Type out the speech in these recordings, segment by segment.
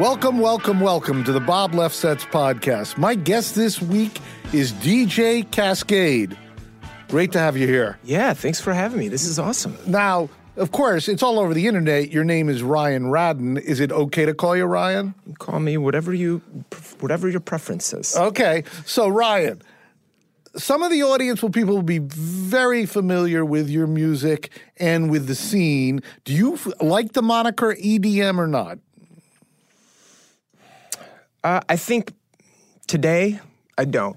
Welcome, welcome, welcome to the Bob Lefsetz podcast. My guest this week is DJ Kaskade. Great to have you here. Yeah, thanks for having me. This is awesome. Now, of course, it's all over the internet. Your name is Ryan Raddon. Is it okay to call you Ryan? Call me whatever you, whatever your preference is. Okay, so Ryan, some of the audience will people will be very familiar with your music and with the scene. Do you f- like the moniker EDM or not? Uh, I think today I don't.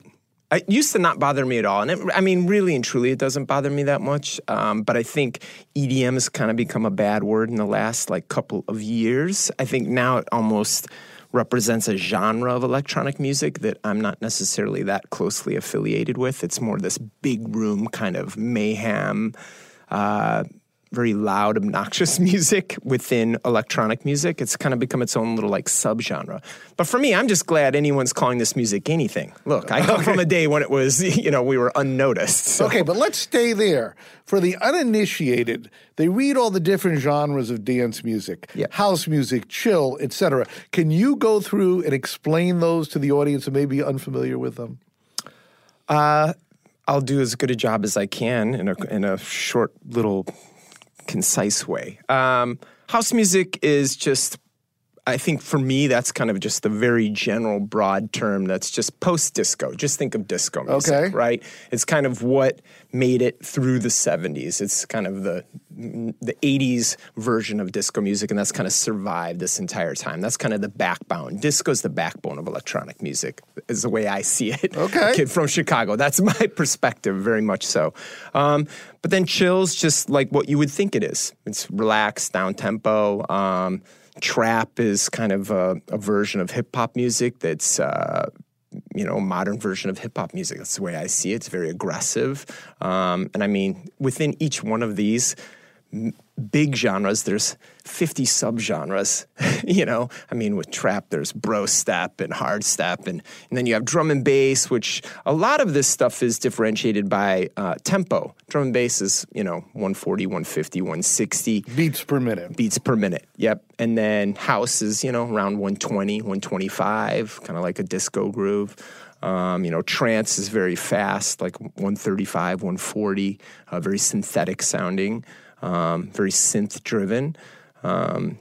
It used to not bother me at all, and it, I mean, really and truly, it doesn't bother me that much. Um, but I think EDM has kind of become a bad word in the last like couple of years. I think now it almost represents a genre of electronic music that I'm not necessarily that closely affiliated with. It's more this big room kind of mayhem. Uh, very loud, obnoxious music within electronic music. It's kind of become its own little like subgenre. But for me, I'm just glad anyone's calling this music anything. Look, I come okay. from a day when it was, you know, we were unnoticed. So. Okay, but let's stay there. For the uninitiated, they read all the different genres of dance music, yeah. house music, chill, etc. Can you go through and explain those to the audience who may be unfamiliar with them? Uh, I'll do as good a job as I can in a in a short little concise way. Um, house music is just I think for me, that's kind of just the very general, broad term that's just post disco. Just think of disco music, okay. right? It's kind of what made it through the 70s. It's kind of the, the 80s version of disco music, and that's kind of survived this entire time. That's kind of the backbone. Disco's the backbone of electronic music, is the way I see it. Okay. kid from Chicago. That's my perspective, very much so. Um, but then chill's just like what you would think it is. It's relaxed, down tempo. Um, trap is kind of a, a version of hip hop music that's uh, you know, modern version of hip hop music. That's the way I see it. It's very aggressive. Um, and I mean, within each one of these, big genres, there's 50 subgenres. you know, I mean, with trap, there's bro step and hard step, and, and then you have drum and bass, which a lot of this stuff is differentiated by uh, tempo. Drum and bass is, you know, 140, 150, 160 beats per minute. Beats per minute, yep. And then house is, you know, around 120, 125, kind of like a disco groove. Um, you know, trance is very fast, like 135, 140, uh, very synthetic sounding um, very synth driven. Um,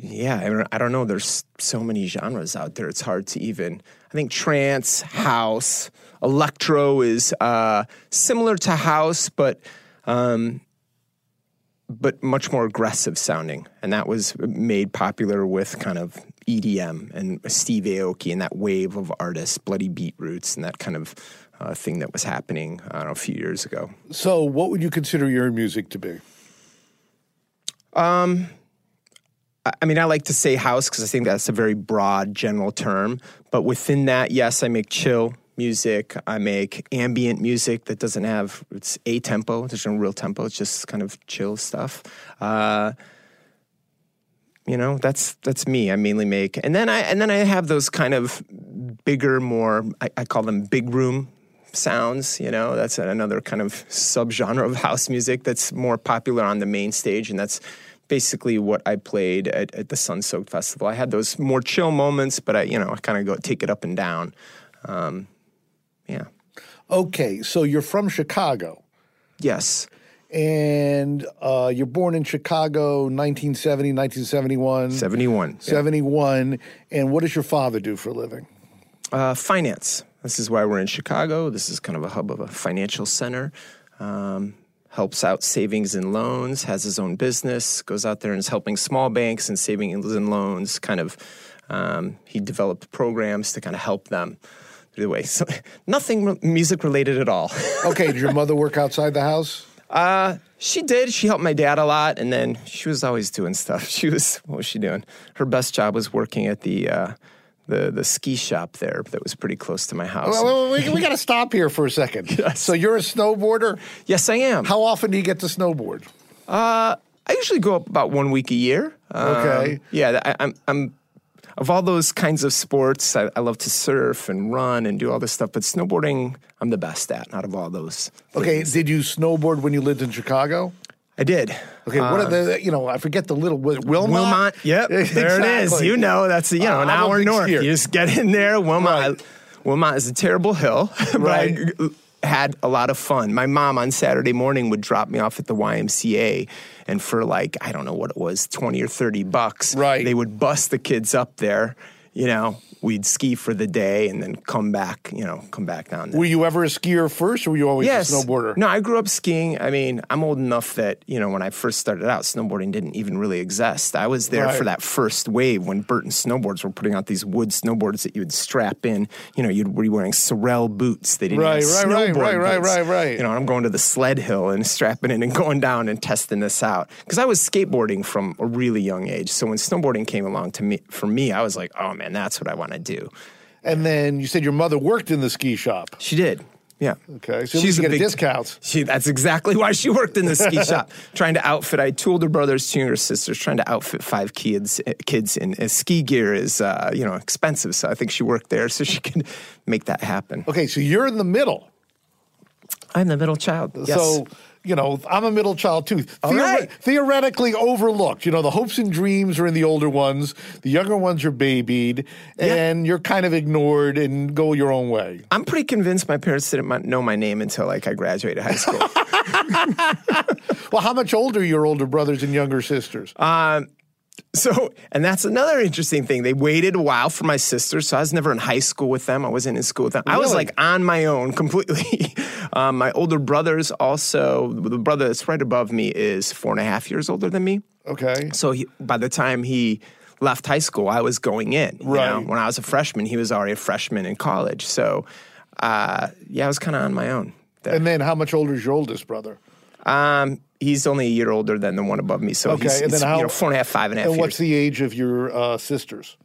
yeah, I don't know. There's so many genres out there. It's hard to even. I think trance, house, electro is uh, similar to house, but um, but much more aggressive sounding, and that was made popular with kind of EDM and Steve Aoki and that wave of artists, Bloody Beetroots, and that kind of uh, thing that was happening know, a few years ago. So, what would you consider your music to be? Um, I mean, I like to say house because I think that's a very broad, general term. But within that, yes, I make chill music. I make ambient music that doesn't have it's a tempo. There's no real tempo. It's just kind of chill stuff. Uh, you know, that's that's me. I mainly make, and then I and then I have those kind of bigger, more I, I call them big room sounds. You know, that's another kind of subgenre of house music that's more popular on the main stage, and that's basically what I played at, at the Sun Soaked Festival. I had those more chill moments, but I, you know, I kind of go take it up and down. Um, yeah. Okay, so you're from Chicago. Yes. And uh, you're born in Chicago, 1970, 1971. 71. 71. Yeah. And what does your father do for a living? Uh, finance. This is why we're in Chicago. This is kind of a hub of a financial center. Um, helps out savings and loans, has his own business, goes out there and is helping small banks and savings and loans. Kind of, um, he developed programs to kind of help them through the way. So nothing music related at all. okay, did your mother work outside the house? Uh, she did. She helped my dad a lot, and then she was always doing stuff. She was what was she doing? Her best job was working at the uh, the the ski shop there that was pretty close to my house. Well, we, we got to stop here for a second. Yes. So you're a snowboarder? Yes, I am. How often do you get to snowboard? Uh, I usually go up about one week a year. Um, okay. Yeah, I, I'm I'm of all those kinds of sports, I, I, love to surf and run and do all this stuff. But snowboarding, I'm the best at out of all those. Okay, did you snowboard when you lived in Chicago? I did. Okay, what are the, you know, I forget the little, Wilmot? Wilmot. Yep. There it is. You know, that's, you know, Uh, an I'm hour north. skier. You just get in there. Wilmot. Right. Wilmot is a terrible hill, but Right. I had a lot of fun. My mom on Saturday morning would drop me off at the YMCA, and for like, I don't know what it was, 20 or 30 bucks, Right. they would bust the kids up there. You know, we'd ski for the day and then come back, you know, come back down there. Were you ever a skier first, or were you always Yes. a snowboarder? No, I grew up skiing. I mean, I'm old enough that, you know, when I first started out, snowboarding didn't even really exist. I was there Right. for that first wave when Burton Snowboards were putting out these wood snowboards that you would strap in. You know, you'd be wearing Sorel boots. They didn't Right, have right, right, snowboard right, right, boots. right, right. You know, I'm going to the sled hill and strapping in and going down and testing this out. Because I was skateboarding from a really young age. So when snowboarding came along to me, for me, I was like, oh man, that's what I want to do. And then you said your mother worked in the ski shop. She did. Yeah. Okay, so at least you get discounts. She, that's exactly why she worked in the ski shop, trying to outfit. I had two older brothers, two younger sisters, trying to outfit five kids. Kids in uh, ski gear is uh, you know expensive, so I think she worked there so she could make that happen. Okay, so you're in the middle. I'm the middle child. Yes. So, you know, I'm a middle child too. All right. Theoretically overlooked. You know, the hopes and dreams are in the older ones, the younger ones are babied, Yeah. and you're kind of ignored and go your own way. I'm pretty convinced my parents didn't know my name until like I graduated high school. Well, how much older are your older brothers and younger sisters? Uh, So, and that's another interesting thing. They waited a while for my sisters, so I was never in high school with them. I wasn't in school with them. I was like on my own completely. um, my older brothers also, the brother that's right above me is four and a half years older than me. okay. So he, by the time he left high school, I was going in. you Right. know? When I was a freshman, he was already a freshman in college. So, uh, yeah, I was kind of on my own. there. And then how much older is your oldest brother? Um, he's only a year older than the one above me. So Okay, he's, and then how- you know, four and a half, five and a half And years. what's the age of your uh, sisters?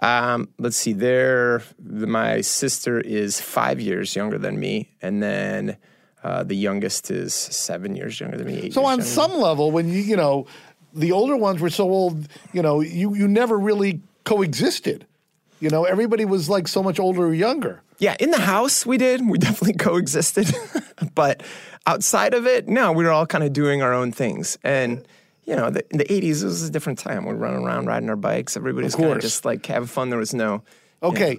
Um, let's see. There, my sister is five years younger than me, and then uh, the youngest is seven years younger than me. So on some level, when you you know the older ones were so old, you know you you never really coexisted. You know, everybody was like so much older or younger. Yeah, in the house we did. We definitely coexisted, but outside of it, no, we were all kind of doing our own things. And you know, the, in the '80s, it was a different time. We were running around riding our bikes. Everybody was kind of just like having fun. There was no. Okay,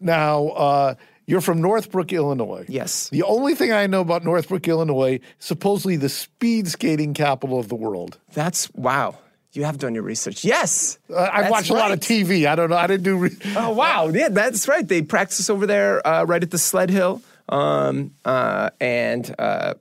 now uh, you're from Northbrook, Illinois. Yes. The only thing I know about Northbrook, Illinois, supposedly the speed skating capital of the world. That's wow. You have done your research. Yes. Uh, I That's watched a lot of. TV. I don't know. I didn't do. Re- Oh wow! Yeah, that's right. They practice over there, uh, right at the sled hill, um, uh, and uh,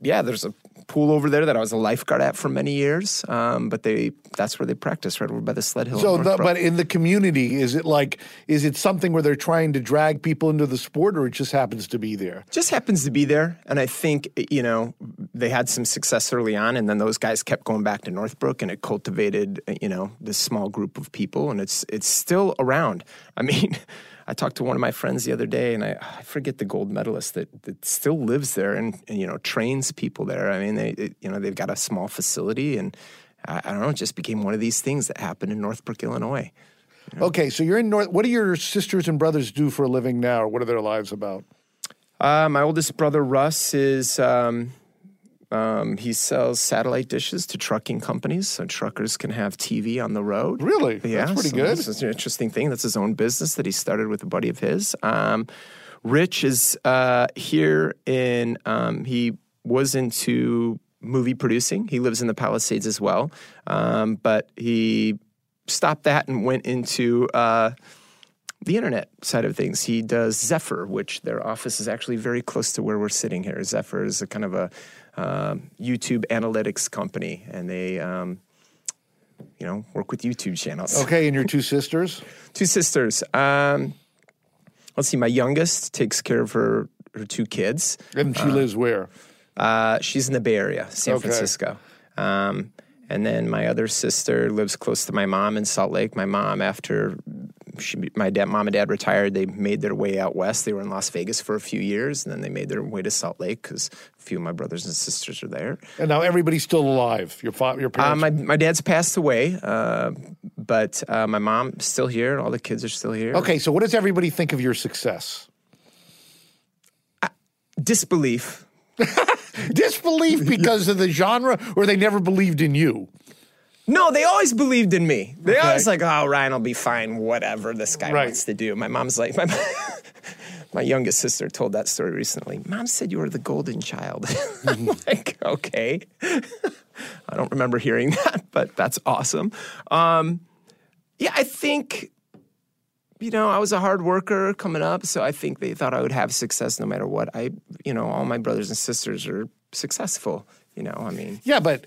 yeah, there's a pool over there that I was a lifeguard at for many years. Um, but they—that's where they practice, right over by the sled hill. in so, the, but in the community, is it like is it something where they're trying to drag people into the sport, or it just happens to be there? just happens to be there, and I think you know they had some success early on, and then those guys kept going back to Northbrook, and it cultivated you know this small group of people, and it's it's still around. I mean. I talked to one of my friends the other day, and I, I forget the gold medalist that, that still lives there and, and you know trains people there. I mean, they you know they've got a small facility, and I, I don't know, it just became one of these things that happened in Northbrook, Illinois. Okay, so you're in North. What do your sisters and brothers do for a living now, or what are their lives about? Uh, my oldest brother Russ is um, um, he sells satellite dishes to trucking companies, so truckers can have TV on the road. Really? That's Yeah, pretty so good. That's an interesting thing. That's his own business that he started with a buddy of his. Um, Rich is uh, here in. Um, he was into movie producing. He lives in the Palisades as well, um, but he stopped that and went into. Uh, the internet side of things. He does Zefr, which their office is actually very close to where we're sitting here. Zefr is a kind of a um, YouTube analytics company, and they, um, you know, work with YouTube channels. Okay, and your two sisters. Two sisters. Um, let's see. My youngest takes care of her her two kids. And she lives where? Uh, she's in the Bay Area, San Okay. Francisco. Um, and then my other sister lives close to my mom in Salt Lake. My mom, after she, my dad, mom and dad retired, they made their way out west. They were in Las Vegas for a few years, and then they made their way to Salt Lake because a few of my brothers and sisters are there. And now everybody's still alive. Your fa- your Uh, parents. my my dad's passed away, uh, but uh, my mom's still here. All the kids are still here. okay, so what does everybody think of your success? disbelief. Disbelief because of the genre, or they never believed in you. No, they always believed in me. They Okay. always like, oh, Ryan will be fine, whatever this guy Right. wants to do. My mom's like, my, my youngest sister told that story recently. Mom said you were the golden child. I'm like, okay. I don't remember hearing that, but that's awesome. Um, yeah, I think, you know, I was a hard worker coming up, so I think they thought I would have success no matter what. I, you know, all my brothers and sisters are successful. You know, I mean, Yeah, but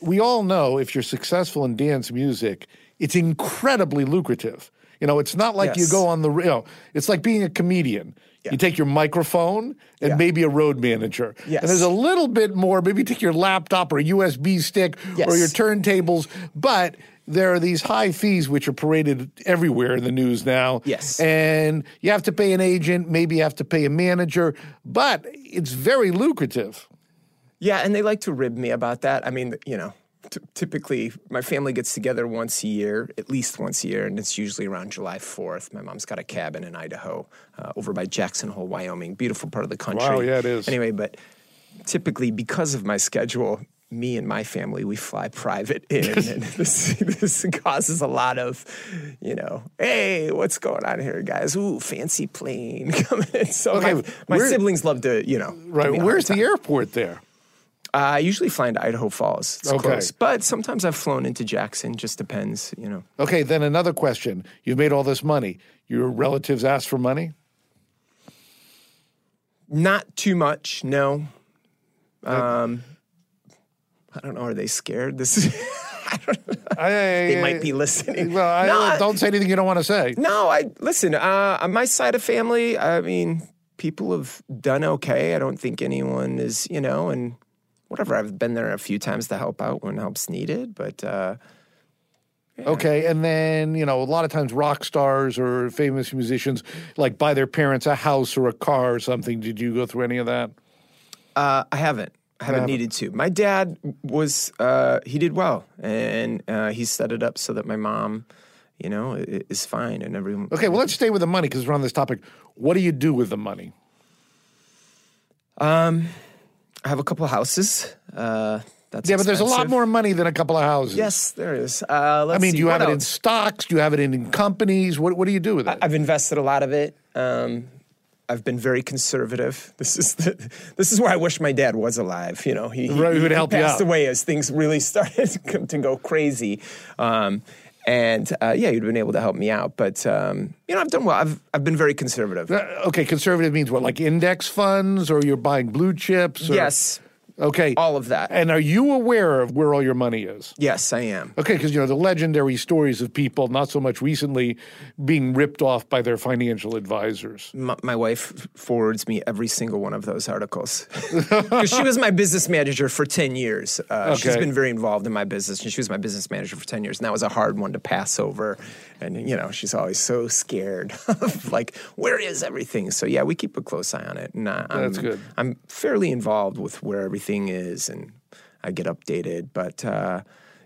we all know if you're successful in dance music, it's incredibly lucrative. You know, it's not like you go on the, you know, it's like being a comedian. Yeah. You take your microphone and Yeah. maybe a road manager. Yes. And there's a little bit more, maybe take your laptop or a USB stick or your turntables, but there are these high fees which are paraded everywhere in the news now. Yes. And you have to pay an agent, maybe you have to pay a manager, but it's very lucrative. Yeah, and they like to rib me about that. I mean, you know, t- typically my family gets together once a year, at least once a year, and it's usually around July 4th. My mom's got a cabin in Idaho uh, over by Jackson Hole, Wyoming. Beautiful part of the country. Wow, yeah, it is. Anyway, but typically because of my schedule, me and my family, we fly private in, and this, this causes a lot of, you know, hey, what's going on here, guys? Ooh, fancy plane coming in. So Okay, my, my siblings love to, you know, Right. give me a Where's the airport there? Uh, I usually fly into Idaho Falls. It's Okay. close. But sometimes I've flown into Jackson. Just depends, you know. Okay, then another question. You've made all this money. Your relatives ask for money? Not too much, no. Um, I don't know. Are they scared? This is. I don't know. they They might be listening. Well, I, no, don't say anything you don't want to say. No, I listen. Uh, on my side of family, I mean, people have done okay. I don't think anyone is, you know, and whatever. I've been there a few times to help out when help's needed, but uh, Okay, and then you know a lot of times rock stars or famous musicians like buy their parents a house or a car or something. Did you go through any of that? Uh, I haven't. I haven't haven't. needed to. My dad was uh, he did well, and uh, he set it up so that my mom, you know, is fine, and everyone. Okay, well let's stay with the money because we're on this topic. What do you do with the money? I have a couple houses. Uh, that's Yeah, but there's a lot expensive. more money than a couple of houses. Yes, there is. Uh, let's I mean, see, do you what have it in else? stocks? Do you have it in, in companies? What What do you do with it? I've invested a lot of it. Um, I've been very conservative. This is the, this is where I wish my dad was alive. You know, he, he, Right, he would help you passed away as things really started to- to go crazy. Um, and uh, yeah, he'd been able to help me out. But um, you know, I've done well. I've I've been very conservative. Uh, okay, conservative means what? Like index funds, or you're buying blue chips? Or, Yes, Okay. all of that. And are you aware of where all your money is? yes, I am. Okay, because you know the legendary stories of people, not so much recently, being ripped off by their financial advisors. My, my wife forwards me every single one of those articles because she was my business manager for 10 years. Uh, She's Okay. been very involved in my business, and she was my business manager for 10 years. And that was a hard one to pass over. And, you know, she's always so scared of, like, where is everything? So, yeah, we keep a close eye on it. And I, I'm, That's good. I'm fairly involved with where everything is, and I get updated. But, uh,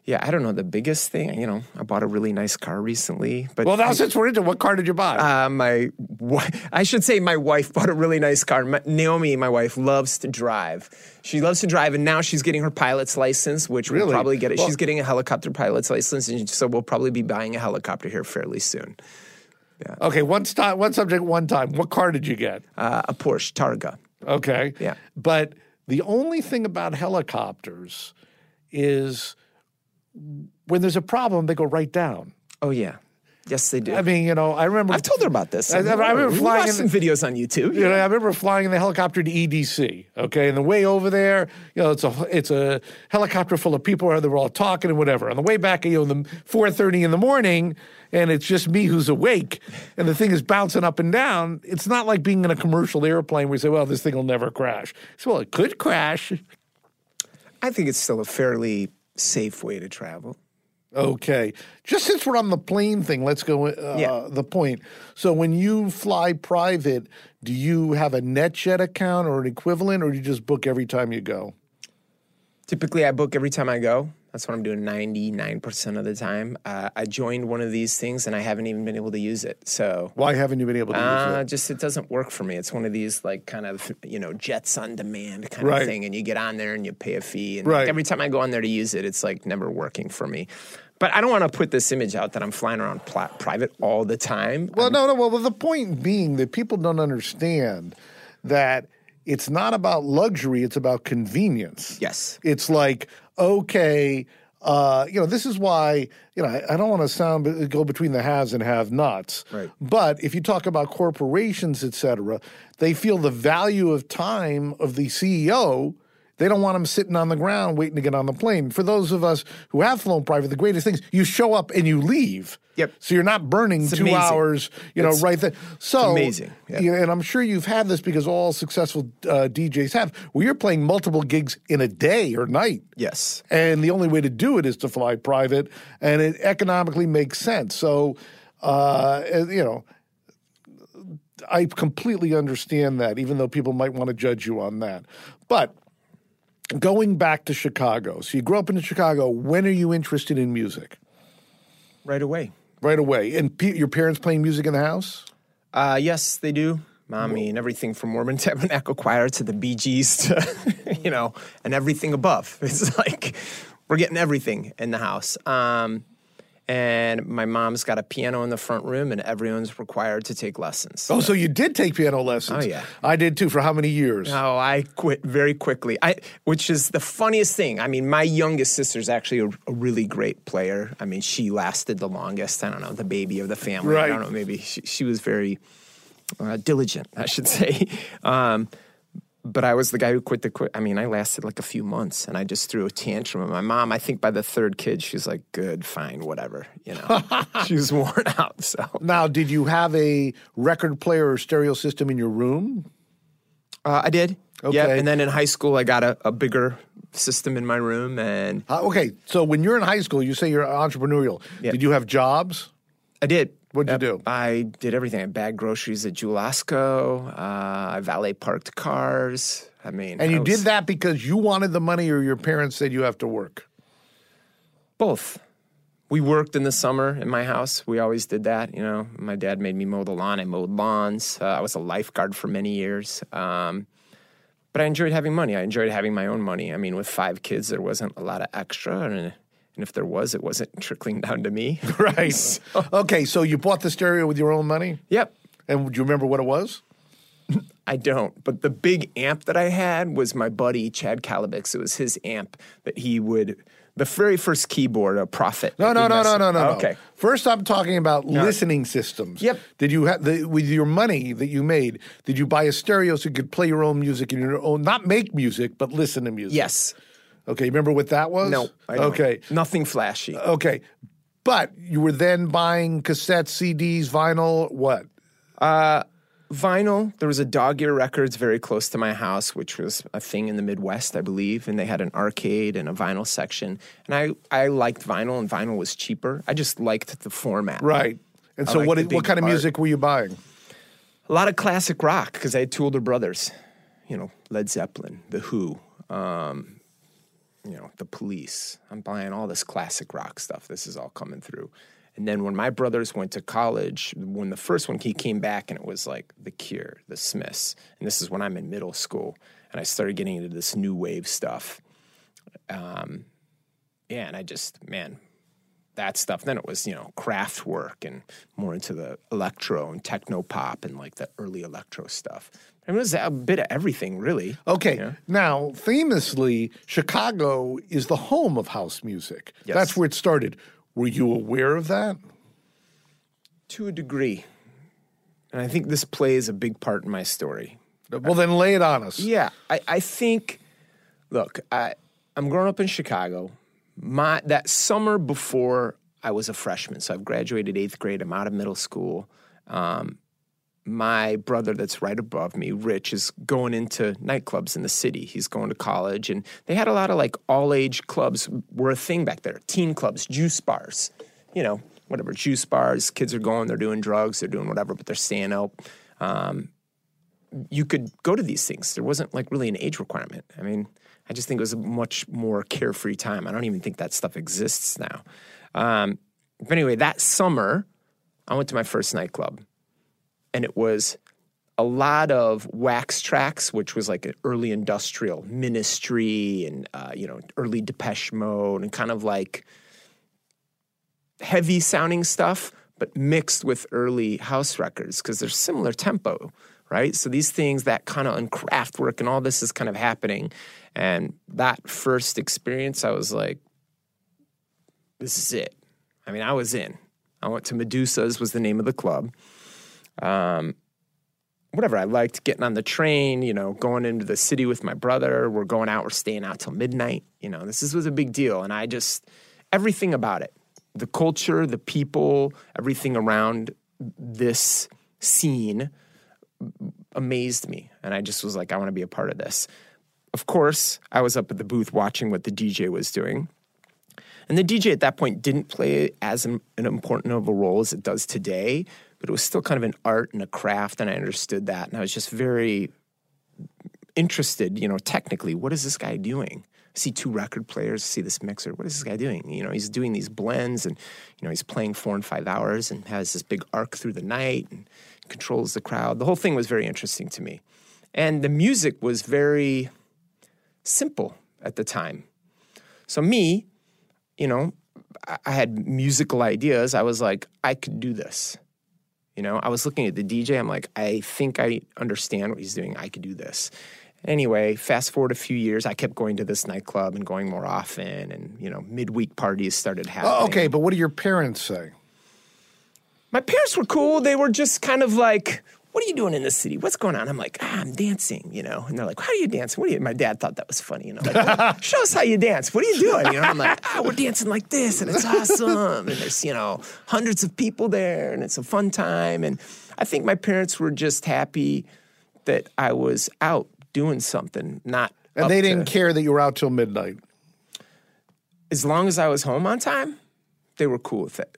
yeah, I don't know. The biggest thing, you know, I bought a really nice car recently. But Well, now since we're into, what car did you buy? uh, my, I should say, my wife bought a really nice car. My, Naomi, my wife, loves to drive. She loves to drive, and now she's getting her pilot's license, which we'll probably get it. Well- she's getting a helicopter pilot's license, and so we'll probably be buying a helicopter here fairly soon. Yeah. okay, one, st- one subject, one time. What car did you get? Uh, a Porsche Targa. Okay. Yeah. But the only thing about helicopters is when there's a problem, they go right down. Oh yeah, yes they do. I mean, you know, I remember. I've told her about this. I- I remember we flying watched in some videos on YouTube. You know, I remember flying in the helicopter to EDC. Okay, and the way over there, you know, it's a it's a helicopter full of people. where They're all talking and whatever. On the way back, you know, the four thirty in the morning, and it's just me who's awake, and the thing is bouncing up and down. It's not like being in a commercial airplane where you say, "Well, this thing will never crash." So, well, it could crash. I think it's still a fairly safe way to travel. Okay. Just since we're on the plane thing, let's go uh, Yeah. the point. So when you fly private, do you have a NetJet account or an equivalent, or do you just book every time you go? Typically, I book every time I go. That's what I'm doing 99% of the time. Uh, I joined one of these things and I haven't even been able to use it. So, Why haven't you been able to use uh, it? just it doesn't work for me. It's one of these like kind of, you know, jets on demand kind Right. of thing. And you get on there and you pay a fee. And Right. every time I go on there to use it, it's like never working for me. But I don't want to put this image out that I'm flying around pla- private all the time. Well, no, no. Well, the point being that people don't understand that it's not about luxury; it's about convenience. Yes. It's like okay, uh, you know, this is why you know I, I don't want to sound go between the haves and have-nots. Right. But if you talk about corporations, et cetera, they feel the value of time of the CEO. They don't want them sitting on the ground waiting to get on the plane. For those of us who have flown private, the greatest things you show up and you leave. Yep. So you're not burning two amazing. hours, you know, It's- right there. So amazing. Yeah. you know, and I'm sure you've had this because all successful uh, DJs have. Where you're playing multiple gigs in a day or night. Yes. And the only way to do it is to fly private, and it economically makes sense. So, uh, you know, I completely understand that, even though people might want to judge you on that. But going back to Chicago, so you grew up in Chicago. When are you interested in music? Right away. Right away. And pe- your parents playing music in the house? Uh, yes, they do. I mean, everything from Mormon Tabernacle Choir to the Bee Gees to, you know, and everything above. It's like we're getting everything in the house. Um, and my mom's got a piano in the front room, and everyone's required to take lessons. Oh, so you did take piano lessons? Oh, yeah. I did too. For how many years? Oh, I quit very quickly. I, which is the funniest thing. I mean, my youngest sister's actually a, a really great player. I mean, she lasted the longest. I don't know, the baby of the family. Right. I don't know. Maybe she, she was very uh, diligent, I should say. Um, but I was the guy who quit the quit. I mean, I lasted like a few months, and I just threw a tantrum. And my mom, I think by the third kid, she's like, "Good, fine, whatever." You know, she was worn out. So Now, did you have a record player or stereo system in your room? uh, I did. Okay. Yeah, and then in high school, I got a, a bigger system in my room, and Uh, okay, so when you're in high school, you say you're entrepreneurial. Yeah. Did you have jobs? I did. What'd you do? I did everything. I bagged groceries at Jewel-Osco. Uh, I valet parked cars. I mean, And you was- did that because you wanted the money or your parents said you have to work? both. We worked in the summer in my house. We always did that. You know, my dad made me mow the lawn. I mowed lawns. Uh, I was a lifeguard for many years. Um, but I enjoyed having money. I enjoyed having my own money. I mean, with five kids, there wasn't a lot of extra, and, and if there was, it wasn't trickling down to me. Right. okay, so you bought the stereo with your own money? yep. And do you remember what it was? I don't. But the big amp that I had was my buddy Chad Calabix. It was his amp that he would. The very first keyboard, a Prophet. No, no, no, no, no, no. no. Okay. First, I'm talking about listening systems. Yep. Did you have with your money that you made? Did you buy a stereo so you could play your own music in your own, not make music, but listen to music? Yes. Okay. Remember what that was? No. I don't. Okay. Nothing flashy. Okay. But you were then buying cassettes, CDs, vinyl. What? Vinyl. There was a Dog Ear Records very close to my house, which was a thing in the Midwest, I believe, and they had an arcade and a vinyl section. And I, I liked vinyl, and vinyl was cheaper. I just liked the format. Right. And I so, what? what kind of art. music were you buying? A lot of classic rock because I had two older brothers. You know, Led Zeppelin, The Who, um, you know, The Police. I'm buying all this classic rock stuff. This is all coming through. And then when my brothers went to college, when the first one he came back and it was like The Cure, The Smiths, and this is when I'm in middle school, and I started getting into this new wave stuff. Um, yeah, and I just man, that stuff. Then it was, you know, Kraftwerk and more into the electro and techno pop and like the early electro stuff. I mean, it was a bit of everything, really. Okay. Yeah. Now, famously, Chicago is the home of house music. Yes. That's where it started. Were you aware of that? To a degree. And I think this plays a big part in my story. Well, then lay it on us. Yeah, I, I think. Look, I I'm growing up in Chicago. My that summer before I was a freshman, so I've graduated eighth grade. I'm out of middle school. Um, my brother, that's right above me, Rich, is going into nightclubs in the city. He's going to college, and they had a lot of like all age clubs were a thing back there. Teen clubs, juice bars, you know, whatever juice bars. Kids are going, they're doing drugs, they're doing whatever, but they're staying out you could go to these things. There wasn't like really an age requirement. I mean, I just think it was a much more carefree time. I don't even think that stuff exists now. Um, but anyway, that summer, I went to my first nightclub, and it was a lot of Wax Trax, which was like an early industrial ministry and uh, you know early Depeche Mode and kind of like heavy sounding stuff, but mixed with early house records because they're similar tempo, right? So these things that kind of on work and all this is kind of happening, and that first experience, I was like, this is it. I mean, I was in. I went to Medusa's was the name of the club. Um, whatever. I liked getting on the train, you know, going into the city with my brother. We're going out, we're staying out till midnight. You know, this is, was a big deal. And I just, everything about it, the culture, the people, everything around this scene amazed me. And I just was like, I want to be a part of this. Of course, I was up at the booth watching what the DJ was doing. And the DJ at that point didn't play as an important of a role as it does today, but it was still kind of an art and a craft, and I understood that. And I was just very interested, you know, technically, what is this guy doing? I see two record players, see this mixer. What is this guy doing? You know, he's doing these blends and, you know, he's playing four and five hours and has this big arc through the night and controls the crowd. The whole thing was very interesting to me. And the music was very simple at the time. So, me, you know, I had musical ideas. I was like, I could do this. You know, I was looking at the DJ. I'm like, I think I understand what he's doing. I could do this. Anyway, fast forward a few years, I kept going to this nightclub and going more often, and you know, midweek parties started happening. Oh, okay, but what do your parents say? My parents were cool. They were just kind of like, "What are you doing in the city? What's going on?" I'm like, ah, "I'm dancing," you know. And they're like, "How do you dance? What are you? My dad thought that was funny, you know. Like, well, Show us how you dance. What are you doing? You know. I'm like, "Ah, we're dancing like this, and it's awesome, and there's you know hundreds of people there, and it's a fun time." And I think my parents were just happy that I was out doing something, not. And they didn't care that you were out till midnight. as long as I was home on time, they were cool with it.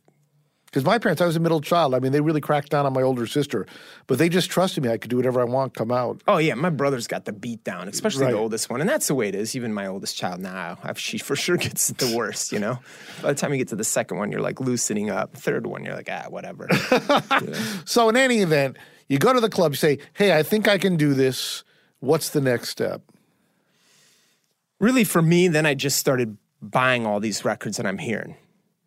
Because my parents, I was a middle child. I mean, they really cracked down on my older sister, but they just trusted me. I could do whatever I want, come out. Oh yeah, my brother's got the beat down, especially Right. the oldest one, and that's the way it is. Even my oldest child now, I've, she for sure gets the worst. You know, by the time you get to the second one, you're like loosening up. Third one, you're like ah, whatever. So, in any event, you go to the club, you say, Hey, I think I can do this. What's the next step? really, for me, then I just started buying all these records that I'm hearing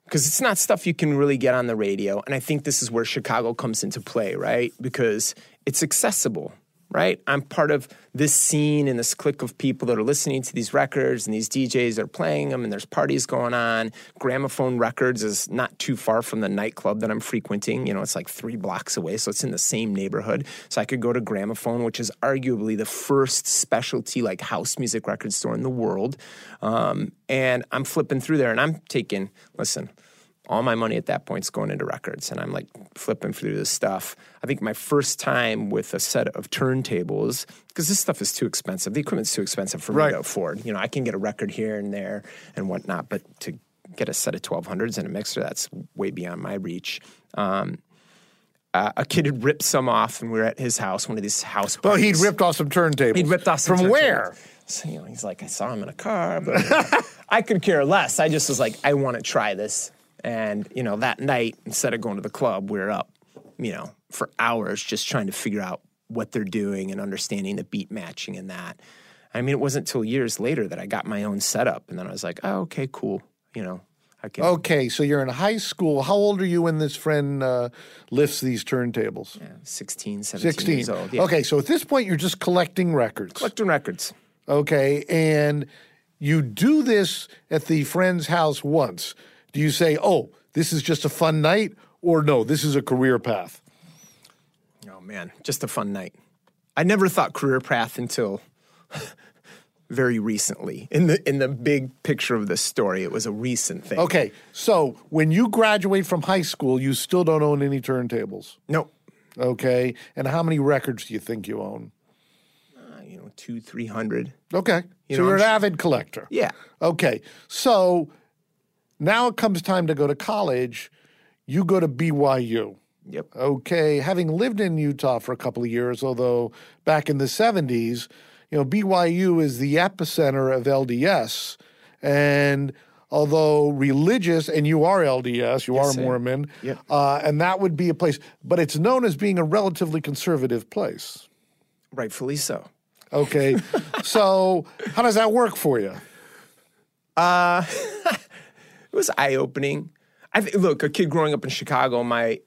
because it's not stuff you can really get on the radio. And I think this is where Chicago comes into play, right? Because it's accessible, right? I'm part of this scene and this clique of people that are listening to these records and these DJs are playing them and there's parties going on. Gramophone Records is not too far from the nightclub that I'm frequenting. You know, it's like three blocks away, so it's in the same neighborhood. So I could go to Gramophone, which is arguably the first specialty like house music record store in the world. Um, and I'm flipping through there and I'm taking, listen, all my money at that point is going into records and i'm like flipping through this stuff i think my first time with a set of turntables because this stuff is too expensive the equipment's too expensive for Right. me to afford you know i can get a record here and there and whatnot but to get a set of 1200s and a mixer that's way beyond my reach um, uh, a kid had ripped some off and we were at his house one of these house Well, he'd ripped off some turntables. He'd ripped off some From where? So, you know, he's like, I saw him in a car, but I could care less. I just was like, I want to try this. And, you know, that night, instead of going to the club, we are up, you know, for hours just trying to figure out what they're doing and understanding the beat matching and that. I mean, it wasn't until years later that I got my own setup. And then I was like, oh, okay, cool. You know, I can. Okay, so you're in high school. How old are you when this friend uh, lifts these turntables? 16, 17 16. years old. Yeah. Okay, so at this point, you're just collecting records. Collecting records. Okay, and you do this at the friend's house once. Do you say, oh, this is just a fun night? Or no, this is a career path? Oh man, just a fun night. I never thought career path until very recently. In the in the big picture of this story, it was a recent thing. Okay, so when you graduate from high school, you still don't own any turntables. Nope. Okay, and how many records do you think you own? Uh, you know, two, three hundred. Okay, You so know, you're an I'm- avid collector. Yeah. Okay, so now it comes time to go to college. You go to BYU. Yep. Okay, having lived in Utah for a couple of years, although back in the 70s, you know, BYU is the epicenter of LDS. And although religious, and you are LDS, you are sir. Mormon, Yep. uh, and that would be a place, but it's known as being a relatively conservative place. Rightfully so. Okay. so, how does that work for you? It was eye opening. I look, a kid growing up in Chicago, my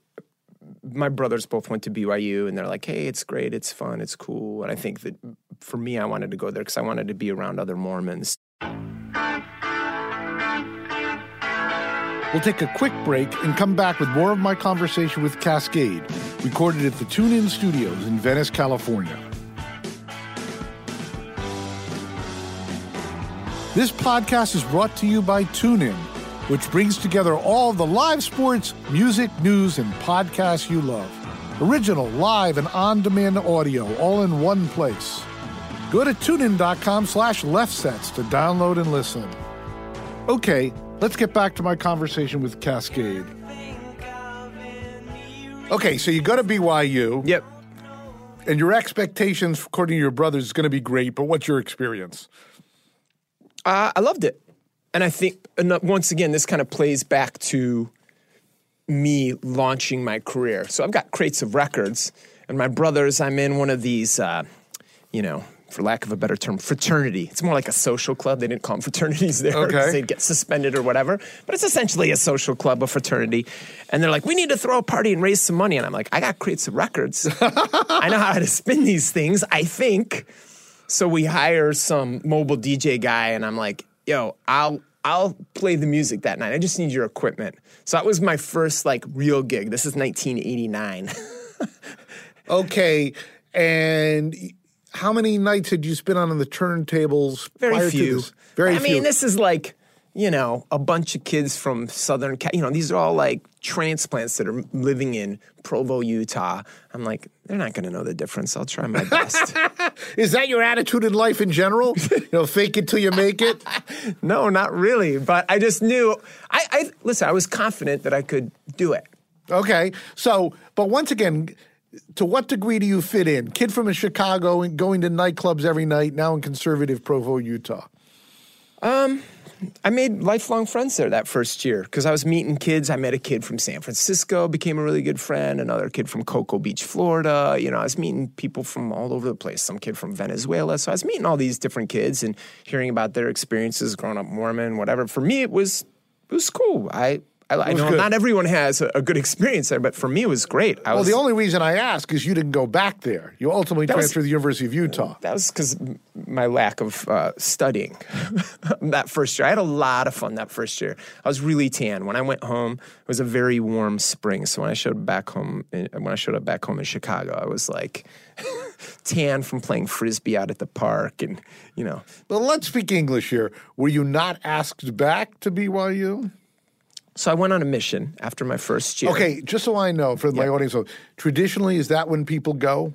my brothers both went to BYU, and they're like, "Hey, it's great, it's fun, it's cool." And I think that for me, I wanted to go there because I wanted to be around other Mormons. We'll take a quick break and come back with more of my conversation with Kaskade, recorded at the TuneIn Studios in Venice, California. This podcast is brought to you by TuneIn, which brings together all the live sports, music, news, and podcasts you love. Original, live, and on-demand audio all in one place. Go to tunein.com slash lefsetz to download and listen. Okay, let's get back to my conversation with Kaskade. Okay, so you go to BYU, Yep. and your expectations, according to your brothers, is going to be great, but what's your experience? Uh, I loved it. And I think, once again, this kind of plays back to me launching my career. So I've got crates of records, and my brothers, I'm in one of these, uh, you know, for lack of a better term, fraternity. It's more like a social club. They didn't call them fraternities there Okay. 'cause they'd get suspended or whatever. But it's essentially a social club, a fraternity. And they're like, we need to throw a party and raise some money. And I'm like, I got crates of records. I know how to spin these things, I think. So we hire some mobile DJ guy, and I'm like, "Yo, I'll I'll play the music that night. I just need your equipment." So that was my first like real gig. This is 1989. Okay, and how many nights had you spent on the turntables? Very prior to few. Very I few. mean, this is like you know a bunch of kids from Southern. You know, these are all like transplants that are living in Provo, Utah. I'm like, they're not going to know the difference. I'll try my best. Is that your attitude in life in general? you know, fake it till you make it. no, not really. But I just knew. I, I listen. I was confident that I could do it. Okay, so but once again, to what degree do you fit in? Kid from Chicago and going to nightclubs every night, now in conservative Provo, Utah. Um, I made lifelong friends there that first year because I was meeting kids. I met a kid from San Francisco, became a really good friend. Another kid from Cocoa Beach, Florida. You know, I was meeting people from all over the place. Some kid from Venezuela. So I was meeting all these different kids and hearing about their experiences growing up Mormon, whatever. For me, it was it was cool. I I, I know good. not everyone has a, a good experience there, but for me, it was great. I Well, was the only reason I ask is you didn't go back there. You ultimately was- transferred to the University of Utah. that was because my lack of uh, studying that first year. I had a lot of fun that first year. I was really tan. When I went home, it was a very warm spring. So when I showed back home, in, when I showed up back home in Chicago, I was like tan from playing frisbee out at the park, and you know, But let's speak English here. Were you not asked back to BYU? So I went on a mission after my first year. Okay, just so I know for my audience, so traditionally, is that when people go?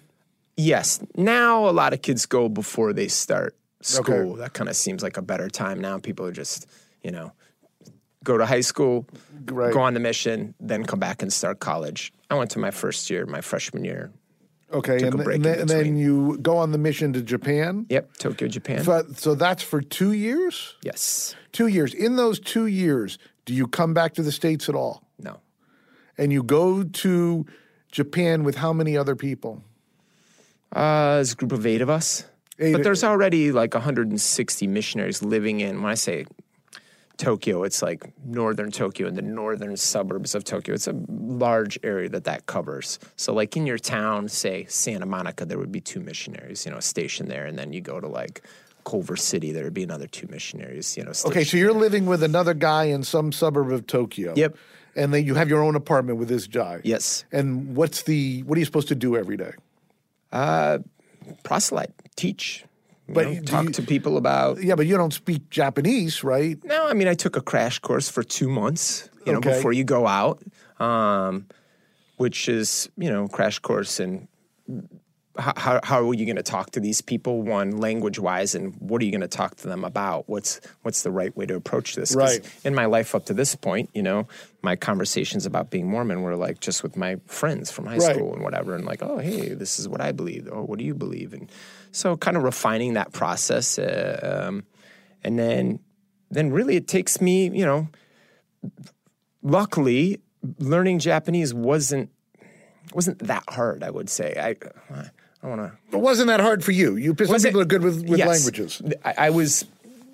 Yes. Now a lot of kids go before they start school. Okay. That kind of seems like a better time now. People are just, you know, go to high school, Right. go on the mission, then come back and start college. I went to my first year, my freshman year. Okay, and, and then, and then you go on the mission to Japan. Yep, Tokyo, Japan. So, so that's for two years? yes. Two years. In those two years, do you come back to the States at all? No. And you go to Japan with how many other people? Uh, there's a group of eight of us. Eight- but there's already like 160 missionaries living in, when I say Tokyo, it's like northern Tokyo and the northern suburbs of Tokyo. It's a large area that that covers. So, like in your town, say Santa Monica, there would be two missionaries, you know, stationed there. And then you go to like Culver City, there would be another two missionaries, you know. Okay, so you're living with another guy in some suburb of Tokyo. Yep. And then you have your own apartment with this guy. Yes. And what's the what are you supposed to do every day? Uh, proselyte, teach, you But know, talk you- to people about. Yeah, but you don't speak Japanese, right? No, I mean, I took a crash course for two months, you know, Okay. before you go out, um, which is, you know, crash course in how, how, are you going to talk to these people one language wise and what are you going to talk to them about? What's what's the right way to approach this? Right. in my life up to this point you know my conversations about being mormon were like just with my friends from high Right. school and whatever and like oh hey this is what i believe. Oh what do you believe? And so kind of refining that process uh, um, and then then really it takes me you know luckily learning japanese wasn't wasn't that hard i would say. I i want to It wasn't that hard for you. You some was it- people are good with, with Yes. languages. I, I was.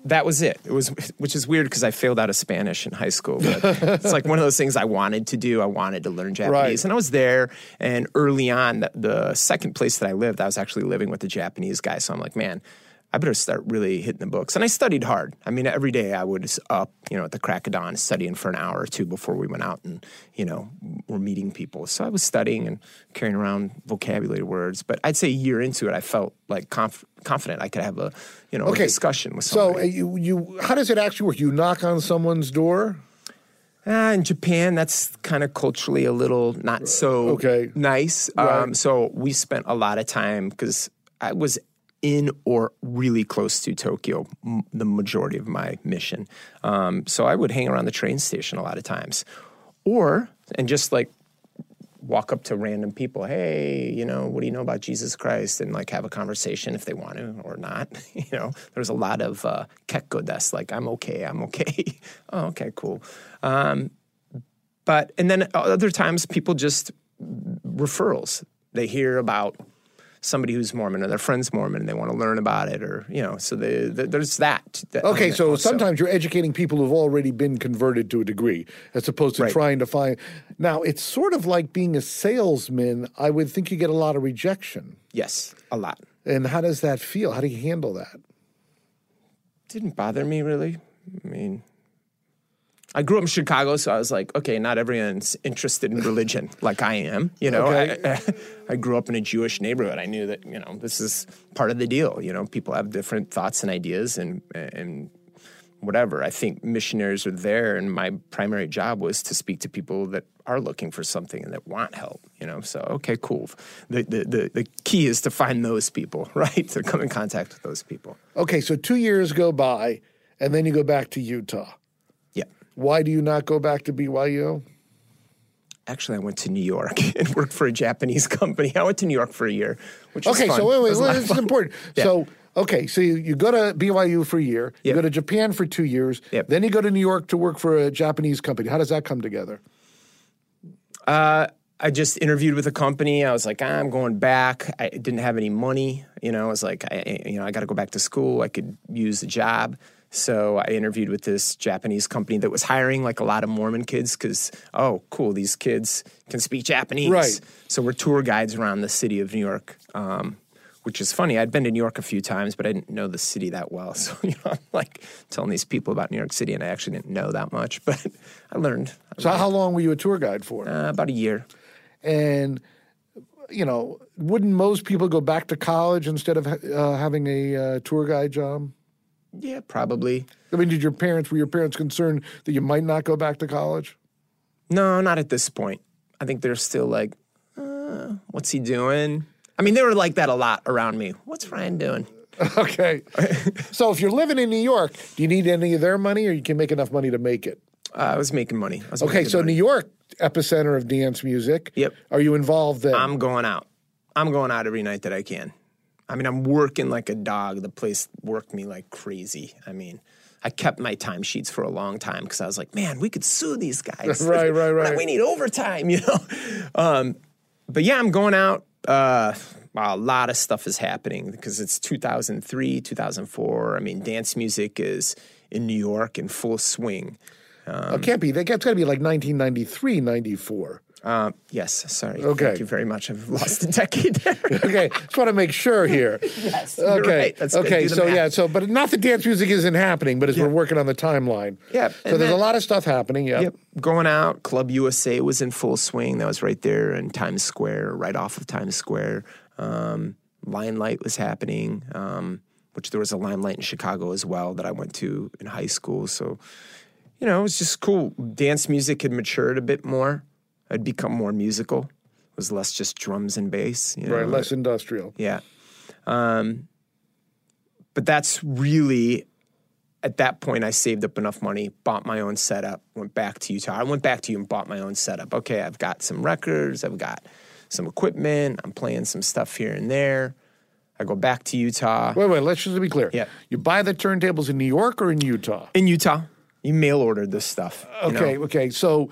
That was it. It was, which is weird because I failed out of Spanish in high school. But it's like one of those things I wanted to do. I wanted to learn Japanese, Right. and I was there. And early on, the, the second place that I lived, I was actually living with a Japanese guy. So I'm like, man, I better start really hitting the books. And I studied hard. I mean, every day I was up, you know, at the crack of dawn, studying for an hour or two before we went out and, you know, were meeting people. So I was studying and carrying around vocabulary words. But I'd say a year into it, I felt like conf- confident I could have a, you know, a discussion with someone. So uh, you you how does it actually work? You knock on someone's door. Ah, in Japan, that's kind of culturally a little not so Okay. nice. Right. Um, so we spent a lot of time because I was in or really close to Tokyo m- the majority of my mission. Um, so I would hang around the train station a lot of times, or and just like walk up to random people. Hey, you know, what do you know about Jesus Christ? And like have a conversation if they want to or not. you know, there's a lot of uh, kekko des, like I'm okay, I'm okay. oh, okay, cool. Um, but and then other times people just referrals. They hear about somebody who's Mormon or their friend's Mormon and they want to learn about it or you know so they, they, there's that. that Okay, so also. sometimes you're educating people who've already been converted to a degree, as opposed to Right. trying to find. Now it's sort of like being a salesman. I would think you get a lot of rejection. yes a lot And how does that feel? How do you handle that? didn't bother me really. I mean, I grew up in Chicago, so I was like, okay, not everyone's interested in religion like I am. You know, Okay. I, I grew up in a Jewish neighborhood. I knew that you know this is part of the deal. You know, people have different thoughts and ideas, and and whatever. I think missionaries are there, and my primary job was to speak to people that are looking for something and that want help. You know, so okay, cool. The the the, the key is to find those people, right? To come in contact with those people. Okay, so two years go by, and then you go back to Utah. Why do you not go back to BYU? Actually, I went to New York and worked for a Japanese company. I went to New York for a year, which Okay, so wait, wait, wait this is important. Yeah. So, okay, so you, you go to BYU for a year, you Yep. go to Japan for two years, Yep. then you go to New York to work for a Japanese company. How does that come together? Uh, I just interviewed with a company. I was like, ah, I'm going back. I didn't have any money. You know, I was like, I, you know, I got to go back to school. I could use a job. So I interviewed with this Japanese company that was hiring like a lot of Mormon kids because, oh, cool, these kids can speak Japanese. Right. So we're tour guides around the city of New York, um, which is funny. I'd been to New York a few times, but I didn't know the city that well. So, you know, I'm like telling these people about New York City, and I actually didn't know that much, but I learned So, how long were you a tour guide for? uh, about a year. And, you know, wouldn't most people go back to college instead of uh, having a uh, tour guide job? Yeah, probably. I mean, did your parents, were your parents concerned that you might not go back to college? No, not at this point. I think they're still like, uh, what's he doing? I mean, they were like that a lot around me. What's Ryan doing? Okay. so, if you're living in New York, do you need any of their money or you can make enough money to make it? Uh, I was making money. I was Okay, making so money. New York, epicenter of dance music. Yep. Are you involved then? I'm going out. I'm going out every night that I can. I mean, I'm working like a dog. The place worked me like crazy. I mean, I kept my timesheets for a long time because I was like, man, we could sue these guys. Right, right, right. We need overtime, you know? Um, but yeah, I'm going out. Uh, wow, a lot of stuff is happening because it's 2003, 2004. I mean, dance music is in New York in full swing. it can't be. That's got to be like 1993, 94. Uh, yes, sorry. Okay. Thank you very much. I've lost a decade there. Okay, just want to make sure here. yes. Okay, right. Okay. The So math. yeah, so but not that dance music isn't happening, but as we're working on the timeline. Yeah, So and there's a lot of stuff happening. Yeah. Yep. Going out, Club USA was in full swing. That was right there in Times Square, right off of Times Square. Um, Limelight was happening, um, which there was a Limelight in Chicago as well that I went to in high school. So, you know, it was just cool. Dance music had matured a bit more. I'd become more musical. It was less just drums and bass. You know? Right, less industrial. Yeah. Um, but that's really, at that point, I saved up enough money, bought my own setup, went back to Utah. I went back to you and bought my own setup. Okay, I've got some records, I've got some equipment, I'm playing some stuff here and there. I go back to Utah. Wait, wait, let's just be clear. Yeah. You buy the turntables in New York or in Utah? In Utah, you mail ordered this stuff. you know? Okay, okay. So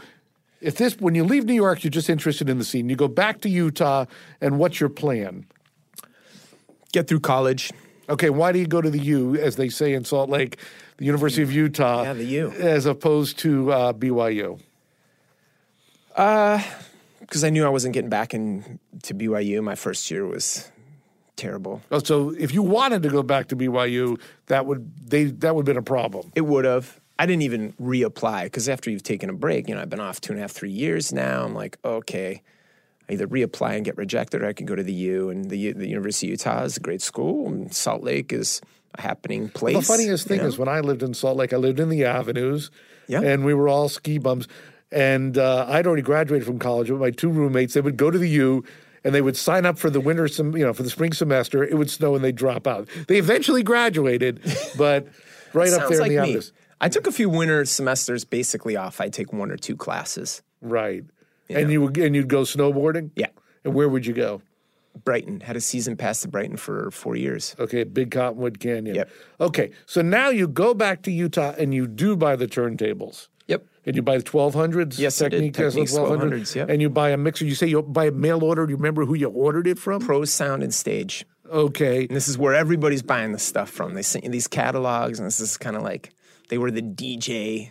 if this when you leave New York, you're just interested in the scene. You go back to Utah, and what's your plan? Get through college. Okay, why do you go to the U, as they say in Salt Lake, the University of Utah, Yeah, the U. as opposed to uh, BYU? Because I knew I wasn't getting back in to BYU. My first year was terrible. Oh, so if you wanted to go back to BYU, that would they that would have been a problem. It would have. I didn't even reapply because after you've taken a break, you know, I've been off two and a half, three years now. I'm like, okay, I either reapply and get rejected, or I can go to the U. And the, U- the University of Utah is a great school, and Salt Lake is a happening place. The funniest thing you know? is when I lived in Salt Lake, I lived in the avenues, Yeah. and we were all ski bums. And uh, I'd already graduated from college, but my two roommates they would go to the U. And they would sign up for the winter, sem- you know, for the spring semester. It would snow, and they'd drop out. They eventually graduated, but right up there like in the me. avenues, I took a few winter semesters basically off. I'd take one or two classes. right? And you would, and you'd go snowboarding. Yeah. And where would you go? Brighton had a season pass to Brighton for four years. Okay, Big Cottonwood Canyon. Yep. Okay, so now you go back to Utah and you do buy the turntables. Yep. And you buy the 1200s? Yes, I did. Technics Tesla Technics 1200s, yep. And you buy a mixer. You say you buy a mail order. Do you remember who you ordered it from? Pro Sound and Stage. Okay. And this is where everybody's buying the stuff from. They sent you these catalogs, and this is kind of like they were the DJ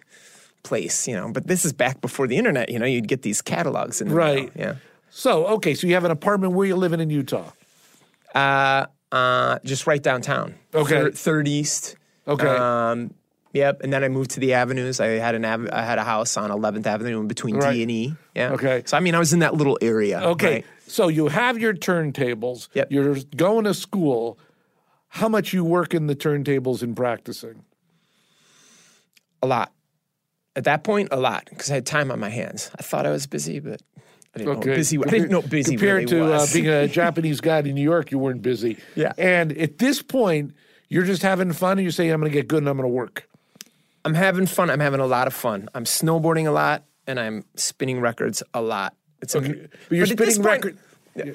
place, you know. But this is back before the internet, you know. You'd get these catalogs in the Right. mail, So, okay, so you have an apartment where you're living in Utah. Uh, uh, just right downtown. Okay. Third, Third East. Okay. Um, yep. And then I moved to the avenues. I had an av- I had a house on 11th Avenue in between Right. D and E. Yeah. Okay. So I mean, I was in that little area. Okay. right? So you have your turntables. Yep. You're going to school. How much you work in the turntables and practicing? A lot. At that point, a lot because I had time on my hands. I thought I was busy, but I didn't know busy. I didn't know busy compared really to uh, being a Japanese guy in New York. You weren't busy. Yeah. And at this point, you're just having fun, and you say, "I'm going to get good, and I'm going to work." I'm having fun. I'm having a lot of fun. I'm snowboarding a lot, and I'm spinning records a lot. It's Okay. a, But you're this spinning point- record.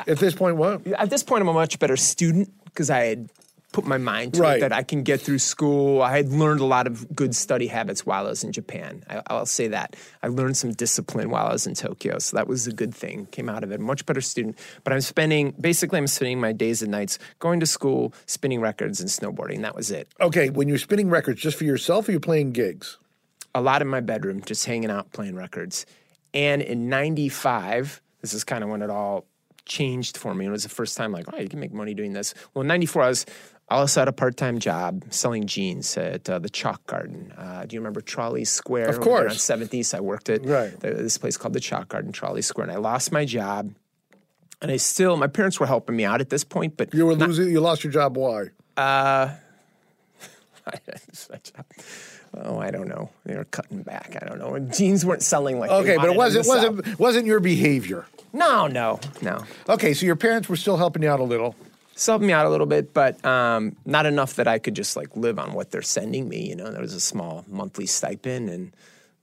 At this point, what? At this point, I'm a much better student because I had put my mind to Right. it that I can get through school. I had learned a lot of good study habits while I was in Japan. I, I'll say that. I learned some discipline while I was in Tokyo, so that was a good thing. Came out of it, much better student. But I'm spending basically I'm spending my days and nights going to school, spinning records, and snowboarding. That was it. Okay, when you're spinning records just for yourself, or you're playing gigs? a lot in my bedroom, just hanging out, playing records. And in 95, this is kind of when it all changed for me. It was the first time like, oh, you can make money doing this. Well, in 94, I was I also had a part-time job selling jeans at uh, the Chalk Garden. Uh, do you remember Trolley Square? Of course. On 7th East, I worked at Right. the- this place called the Chalk Garden, Trolley Square. And I lost my job. And I still, my parents were helping me out at this point, but You were losing. You lost your job. Why? oh, I don't know. They were cutting back. I don't know. Jeans weren't selling like Okay, but it wasn't wasn't wasn't your behavior. No, no, no. Okay, so your parents were still helping you out a little. It's helping me out a little bit, but um, not enough that I could just like live on what they're sending me. You know, there was a small monthly stipend, and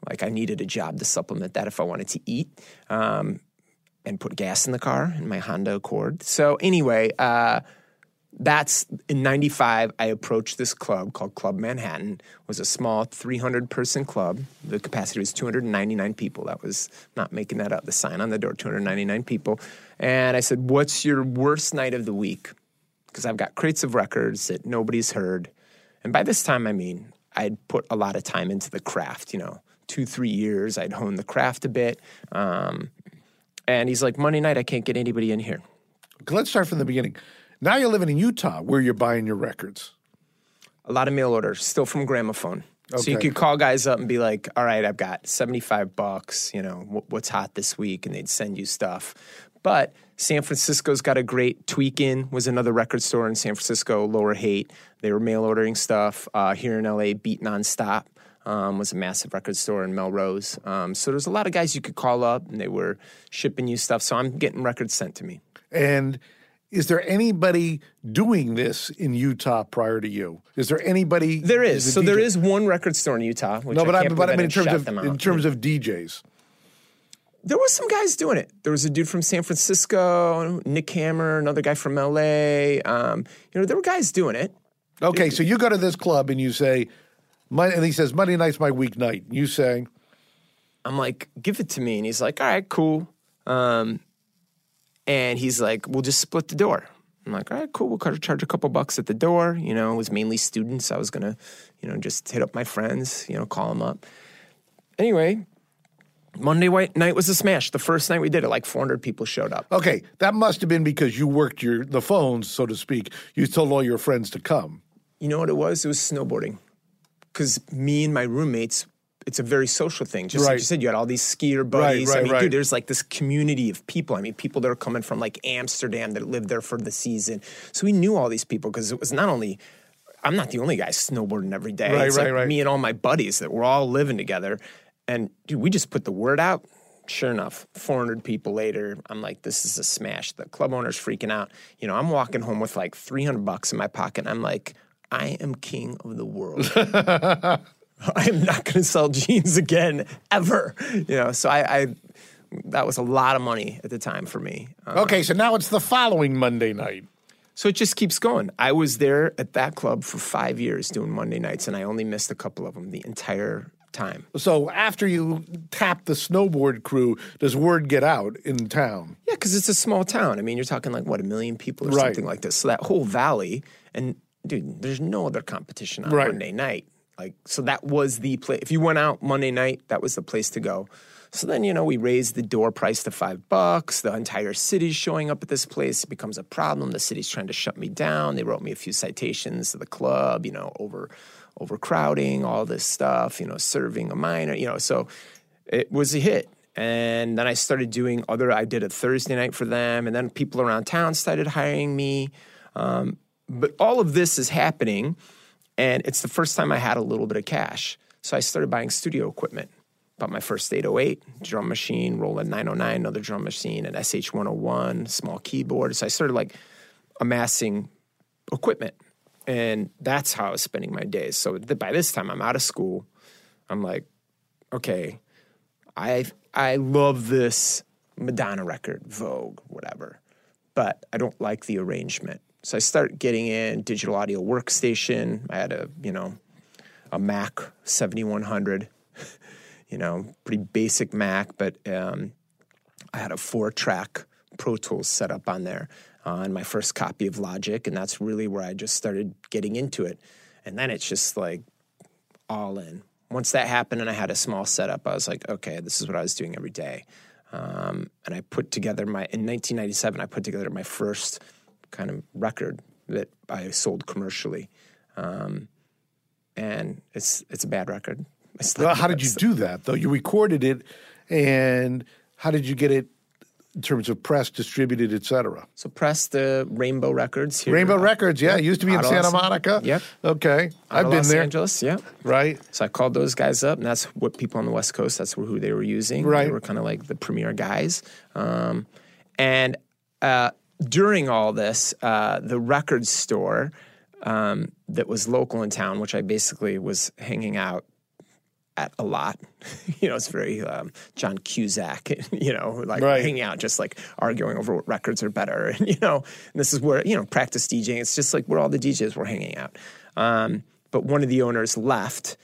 like I needed a job to supplement that if I wanted to eat um, and put gas in the car in my Honda Accord. So anyway, uh, that's in 95 i approached this club called club manhattan. It was a small 300 person club. The capacity was 299 people. That was not making that up. The sign on the door 299 people. And i said what's your worst night of the week because i've got crates of records that nobody's heard. And by this time i mean i'd put a lot of time into the craft you know two three years i'd honed the craft a bit um, and he's like monday night i can't get anybody in here. Let's start from the beginning. Now you're living in Utah, where you're buying your records. a lot of mail orders still from Gramaphone. So you could call guys up and be like all right i've got 75 bucks you know what's hot this week? And they'd send you stuff but san francisco's got a great Tweekin was another record store in san francisco lower haight they were mail ordering stuff uh, here in la beat nonstop um, was a massive record store in Melrose. Um, so there's a lot of guys you could call up, and they were shipping you stuff. So I'm getting records sent to me. And is there anybody doing this in Utah prior to you? Is there anybody? There is. a So there DJ? is one record store in Utah. Which No, but I, I, but I mean in terms of in terms of DJs. There were some guys doing it. There was a dude from San Francisco, Nick Hammer, another guy from LA. Um, you know, there were guys doing it. Okay, so you go to this club and you say, and he says Monday night's my week night. You say, I'm like, give it to me. And he's like, all right, cool. Um, and he's like, we'll just split the door. I'm like, all right, cool. We'll cut- charge a couple bucks at the door. You know, it was mainly students. I was going to, you know, just hit up my friends, you know, call them up. Anyway, Monday white night was a smash. The first night we did it, like 400 people showed up. okay, that must have been because you worked your the phones, so to speak. You told all your friends to come. You know what it was? It was snowboarding. Because me and my roommates, it's a very social thing. Just Right. like you said, you had all these skier buddies. I right, mean, right. dude, there's like this community of people. I mean, people that are coming from like Amsterdam that lived there for the season. So we knew all these people because it was not only, I'm not the only guy snowboarding every day. Right, it's right, like right. me and all my buddies that were all living together. And dude, we just put the word out. Sure enough, 400 people later, I'm like, this is a smash. The club owner's freaking out. You know, I'm walking home with like 300 bucks in my pocket. And I'm like, I am king of the world. I am not going to sell jeans again ever. You know, so I, I that was a lot of money at the time for me. Um, Okay, so now it's the following Monday night. so it just keeps going. I was there at that club for five years doing Monday nights, and I only missed a couple of them the entire time. So after you tap the snowboard crew, does word get out in town? Yeah, because it's a small town. I mean, you're talking like what a million people or Right. something like this. So that whole valley, and dude, there's no other competition on Right. Monday night. Like, so that was the place. If you went out Monday night, that was the place to go. So then, you know, we raised the door price to five bucks. The entire city's showing up at this place. It becomes a problem. The city's trying to shut me down. They wrote me a few citations to the club, you know, over overcrowding, all this stuff, you know, serving a minor, you know. So it was a hit. And then I started doing other, I did a Thursday night for them. And then people around town started hiring me. Um, but all of this is happening. And it's the first time I had a little bit of cash. So I started buying studio equipment. Bought my first 808 drum machine, Roland 909, another drum machine, an SH 101, small keyboard. So I started like amassing equipment. And that's how I was spending my days. So by this time, I'm out of school. I'm like, okay, I I love this Madonna record, Vogue, whatever, but I don't like the arrangement. So I start getting in digital audio workstation. I had a you know a Mac 7100, you know, pretty basic Mac, but um, I had a four track Pro Tools set up on there and my first copy of Logic, and that's really where I just started getting into it. And then it's just like all in. Once that happened and I had a small setup, I was like, okay, this is what I was doing every day. Um, and I put together my, in 1997, I put together my first kind of record that I sold commercially. Um, and it's, it's a bad record. Well, how did you do that though? You recorded it, and how did you get it in terms of press, distributed, et cetera? So press the Rainbo Records here. Rainbo Records, yeah, it used to be in Santa Los- Monica. Yep. Okay, I've been Los there. Angeles, yeah. Right. So I called those guys up, and that's what people on the West Coast. That's who they were using. Right. They were kind of like the premier guys. Um, and uh, during all this, uh, the record store um, that was local in town, which I basically was hanging out at a lot. you know, it's very um, John Cusack, you know, like Right. hanging out, just like arguing over what records are better. And, you know, and this is where, you know, practice DJing. It's just like where all the DJs were hanging out. Um, but one of the owners left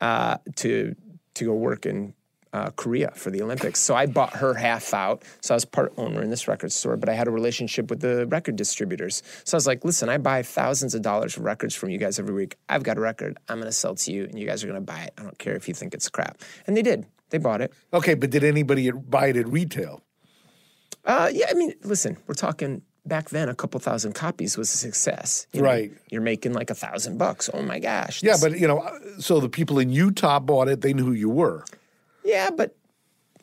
uh, to to go work in uh, Korea for the Olympics. So I bought her half out. So I was part owner in this record store, but I had a relationship with the record distributors. So I was like, listen, I buy thousands of dollars of records from you guys every week. I've got a record. I'm going to sell to you, and you guys are going to buy it. I don't care if you think it's crap. And they did. They bought it. Okay, but did anybody buy it at retail? Uh, yeah, I mean, listen, we're talking back then. A couple thousand copies was a success. You know, Right. you're making like a thousand bucks. Oh my gosh. Yeah, but you know, so the people in Utah bought it. They knew who you were. Yeah, but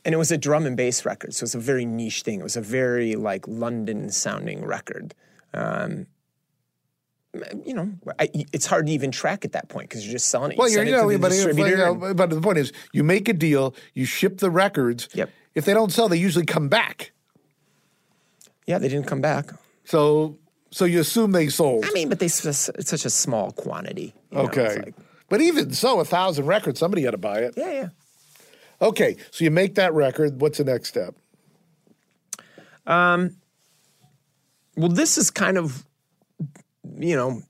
and it was a drum and bass record, so it was a very niche thing. It was a very like London sounding record. Um, you know, I, it's hard to even track at that point because you're just selling it. Well, you you're, send you know, but, you know, but the point is, you make a deal, you ship the records. Yep. If they don't sell, they usually come back. yeah, they didn't come back. So, so you assume they sold. I mean, but they it's such a small quantity. you know, okay. like- but even so, a thousand records, somebody had to buy it. yeah, yeah. Okay, so you make that record. What's the next step? Um, Well, this is kind of, you know,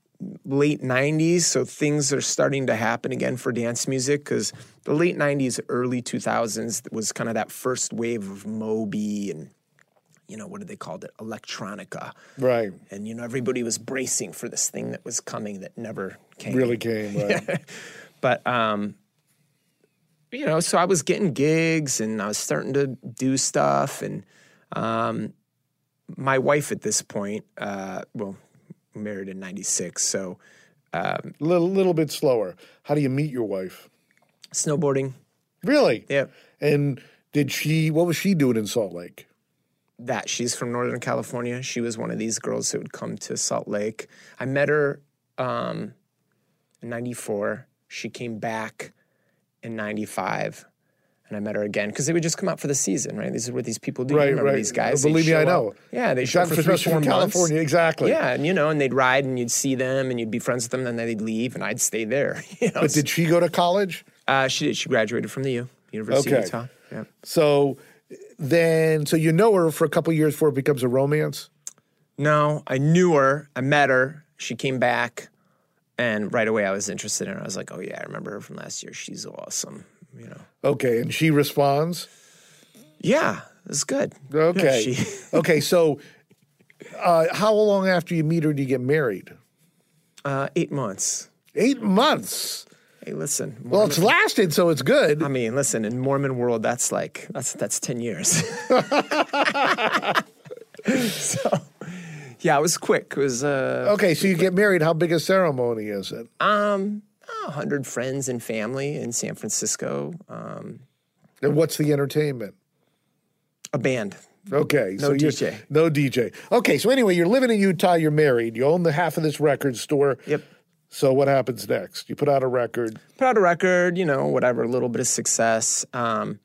late 90s. So things are starting to happen again for dance music because the late 90s, early 2000s was kind of that first wave of Moby and, you know, what did they call it? Electronica. Right. And, you know, everybody was bracing for this thing that was coming that never came. Really came. Right. But um, you know, so I was getting gigs and I was starting to do stuff, and um, my wife at this point, uh, well, married in '96, so A little, little bit slower. How do you meet your wife? snowboarding. Really? Yeah, And did she? What was she doing in Salt Lake? that she's from Northern California. She was one of these girls who would come to Salt Lake. I met her um, in '94. She came back in '95. And I met her again because they would just come out for the season, right? These are what these people do. You Right, remember right. These guys. Believe me, I up. know. Yeah, they show up for three, four from months. California, exactly. Yeah, and you know, and they'd ride, and you'd see them, and you'd be friends with them, and then they'd leave, and I'd stay there. You know, But did she go to college? uh, she did. She graduated from the U, University Okay. of Utah. Yeah. So then, so you know her for a couple years before it becomes a romance. No, I knew her. I met her. She came back, and right away I was interested in her. I was like, "Oh yeah, I remember her from last year. She's awesome." You know. Okay, and she responds. Yeah, it was good. Okay, Yeah, she- okay. So, uh, how long after you meet her do you get married? uh, eight months. Eight months. Hey, listen. Well, it's lasted, so it's good. I mean, listen. In Mormon world, that's like that's that's ten years. so, yeah, it was quick. It was uh, Okay, so you get married. How big a ceremony is it? um, a hundred friends and family in San Francisco. Um, And what's the entertainment? a band. Okay, No so DJ. No DJ. Okay, so anyway, you're living in Utah. You're married. You own the half of this record store. Yep. So what happens next? You put out a record. put out a record, you know, whatever, a little bit of success. Um,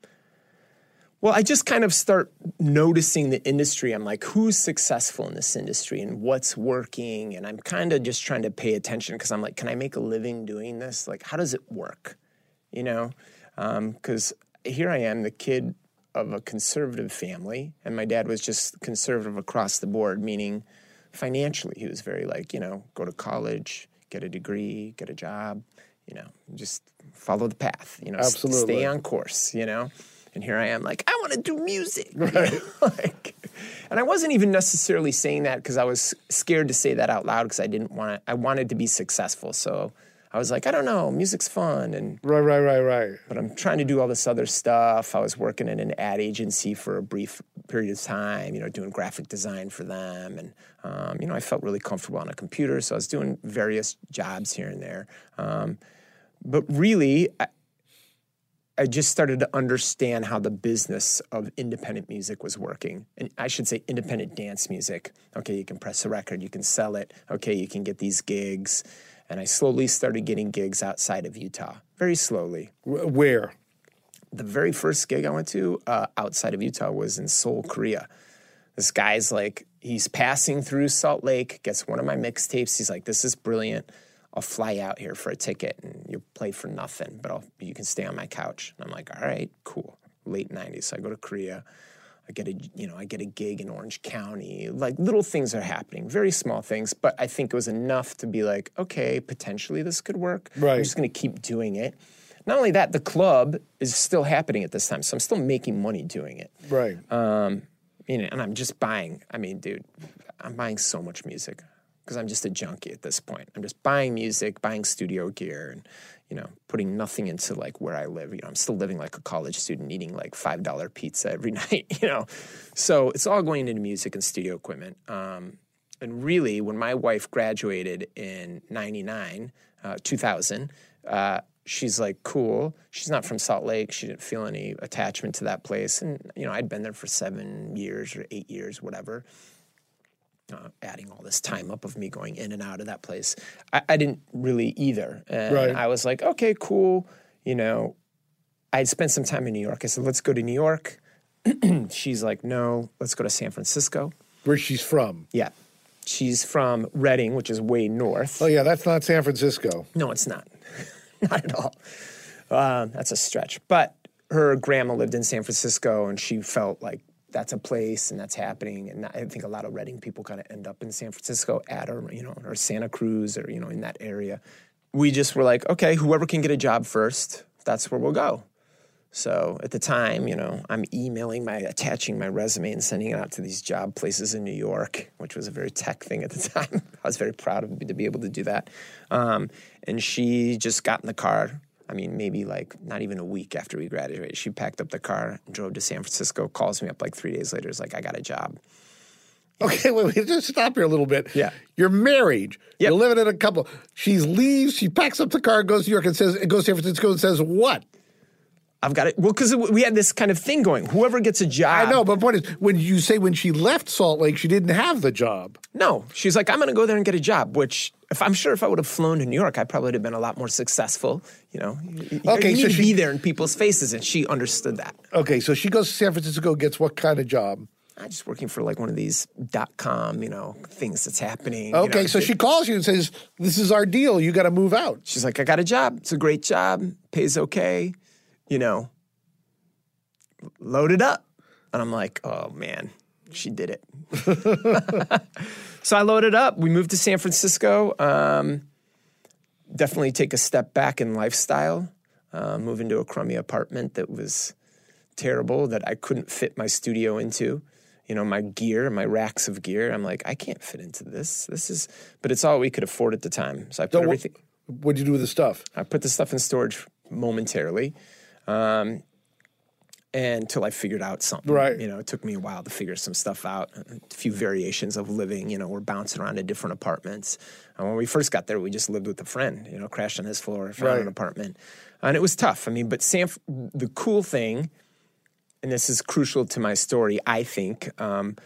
well, I just kind of start noticing the industry. I'm like, who's successful in this industry and what's working? And I'm kind of just trying to pay attention because I'm like, can I make a living doing this? Like, how does it work? You know, um, because here I am, the kid of a conservative family, and my dad was just conservative across the board, meaning financially, he was very like, you know, go to college, get a degree, get a job, you know, just follow the path, you know, Absolutely. stay on course, you know. And here I am, like, I want to do music. know, like, and I wasn't even necessarily saying that because I was scared to say that out loud because I didn't want to, I wanted to be successful. So I was like, I don't know, music's fun. And Right, right, right, right. but I'm trying to do all this other stuff. I was working in an ad agency for a brief period of time, you know, doing graphic design for them. And, um, you know, I felt really comfortable on a computer. So I was doing various jobs here and there. Um, but really, I, I just started to understand how the business of independent music was working. And I should say independent dance music. Okay, you can press a record, you can sell it. Okay, you can get these gigs. And I slowly started getting gigs outside of Utah, very slowly. Where? The very first gig I went to uh, outside of Utah was in Seoul, Korea. This guy's like, he's passing through Salt Lake, gets one of my mixtapes. He's like, this is brilliant. I'll fly out here for a ticket and you'll play for nothing, but I'll, you can stay on my couch. And I'm like, all right, cool. Late 90s. So I go to Korea. I get a, you know, I get a gig in Orange County. Like little things are happening, very small things, but I think it was enough to be like, okay, potentially this could work. Right. I'm just going to keep doing it. Not only that, the club is still happening at this time, so I'm still making money doing it. Right. Um, you know, and I'm just buying. I mean, dude, I'm buying so much music because I'm just a junkie at this point. I'm just buying music, buying studio gear, and you know, putting nothing into like where I live. You know, I'm still living like a college student, eating like five dollar pizza every night. You know, so it's all going into music and studio equipment. Um, and really, when my wife graduated in '99, uh, 2000. Uh, she's like cool she's not from salt lake she didn't feel any attachment to that place and you know i'd been there for seven years or eight years whatever uh, adding all this time up of me going in and out of that place. I, I didn't really either. And Right. I was like, okay, cool. You know, I'd spent some time in New York. I said, let's go to New York. She's like, no, let's go to San Francisco. Where she's from. Yeah. She's from Redding, which is way north. Oh yeah, that's not San Francisco. No, it's not. not at all. Um, that's a stretch. But her grandma lived in San Francisco, and she felt like that's a place and that's happening. And I think a lot of Redding people kind of end up in San Francisco at or you know or Santa Cruz or you know in that area. We just were like, okay, whoever can get a job first, that's where we'll go. So at the time, you know, I'm emailing my, attaching my resume and sending it out to these job places in New York, which was a very tech thing at the time. I was very proud of to be able to do that. Um, and she just got in the car. I mean, maybe like not even a week after we graduated, she packed up the car and drove to San Francisco. Calls me up like three days later. Is like, I got a job. Okay, wait, wait, just stop here a little bit. Yeah. You're married. Yep. You're living in a couple. She leaves, she packs up the car, goes to New York and says, goes to San Francisco and says, what? I've got it. Well, because we had this kind of thing going. Whoever gets a job, I know, but the point is, when you say when she left Salt Lake, she didn't have the job. No, she's like, I'm going to go there and get a job. Which, if I'm sure, if I would have flown to New York, I probably would have been a lot more successful. You know, You- you, Okay, you need so to she- be there in people's faces, and she understood that. Okay, so she goes to San Francisco, gets what kind of job? I'm just working for like one of these dot com, you know, things that's happening. you Okay, know. so she calls you and says, this is our deal. You got to move out. she's like, I got a job. It's a great job. Pays okay. You know, load it up. And I'm like, oh man, she did it. so I loaded up. We moved to San Francisco. Um, definitely take a step back in lifestyle. Uh, move into a crummy apartment that was terrible that I couldn't fit my studio into. You know, my gear, my racks of gear. I'm like, I can't fit into this. This is, but it's all we could afford at the time. So I put So wh- everything. What'd you do with the stuff? I put the stuff in storage momentarily, um, until I figured out something. Right. You know, it took me a while to figure some stuff out. A few variations of living. You know, we're bouncing around to different apartments. And when we first got there, we just lived with a friend. You know, crashed on his floor, found Right. an apartment, and it was tough. I mean, but San, the cool thing, and this is crucial to my story, I think. Um,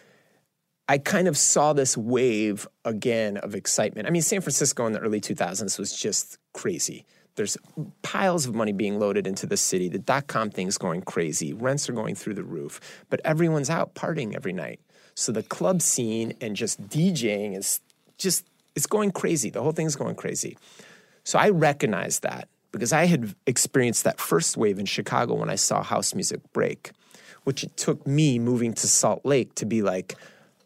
I kind of saw this wave again of excitement. I mean, San Francisco in the early 2000s was just crazy. There's piles of money being loaded into the city. The dot com thing's going crazy. Rents are going through the roof, but everyone's out partying every night. So the club scene and just DJing is just, it's going crazy. The whole thing's going crazy. So I recognized that because I had experienced that first wave in Chicago when I saw house music break, which it took me moving to Salt Lake to be like,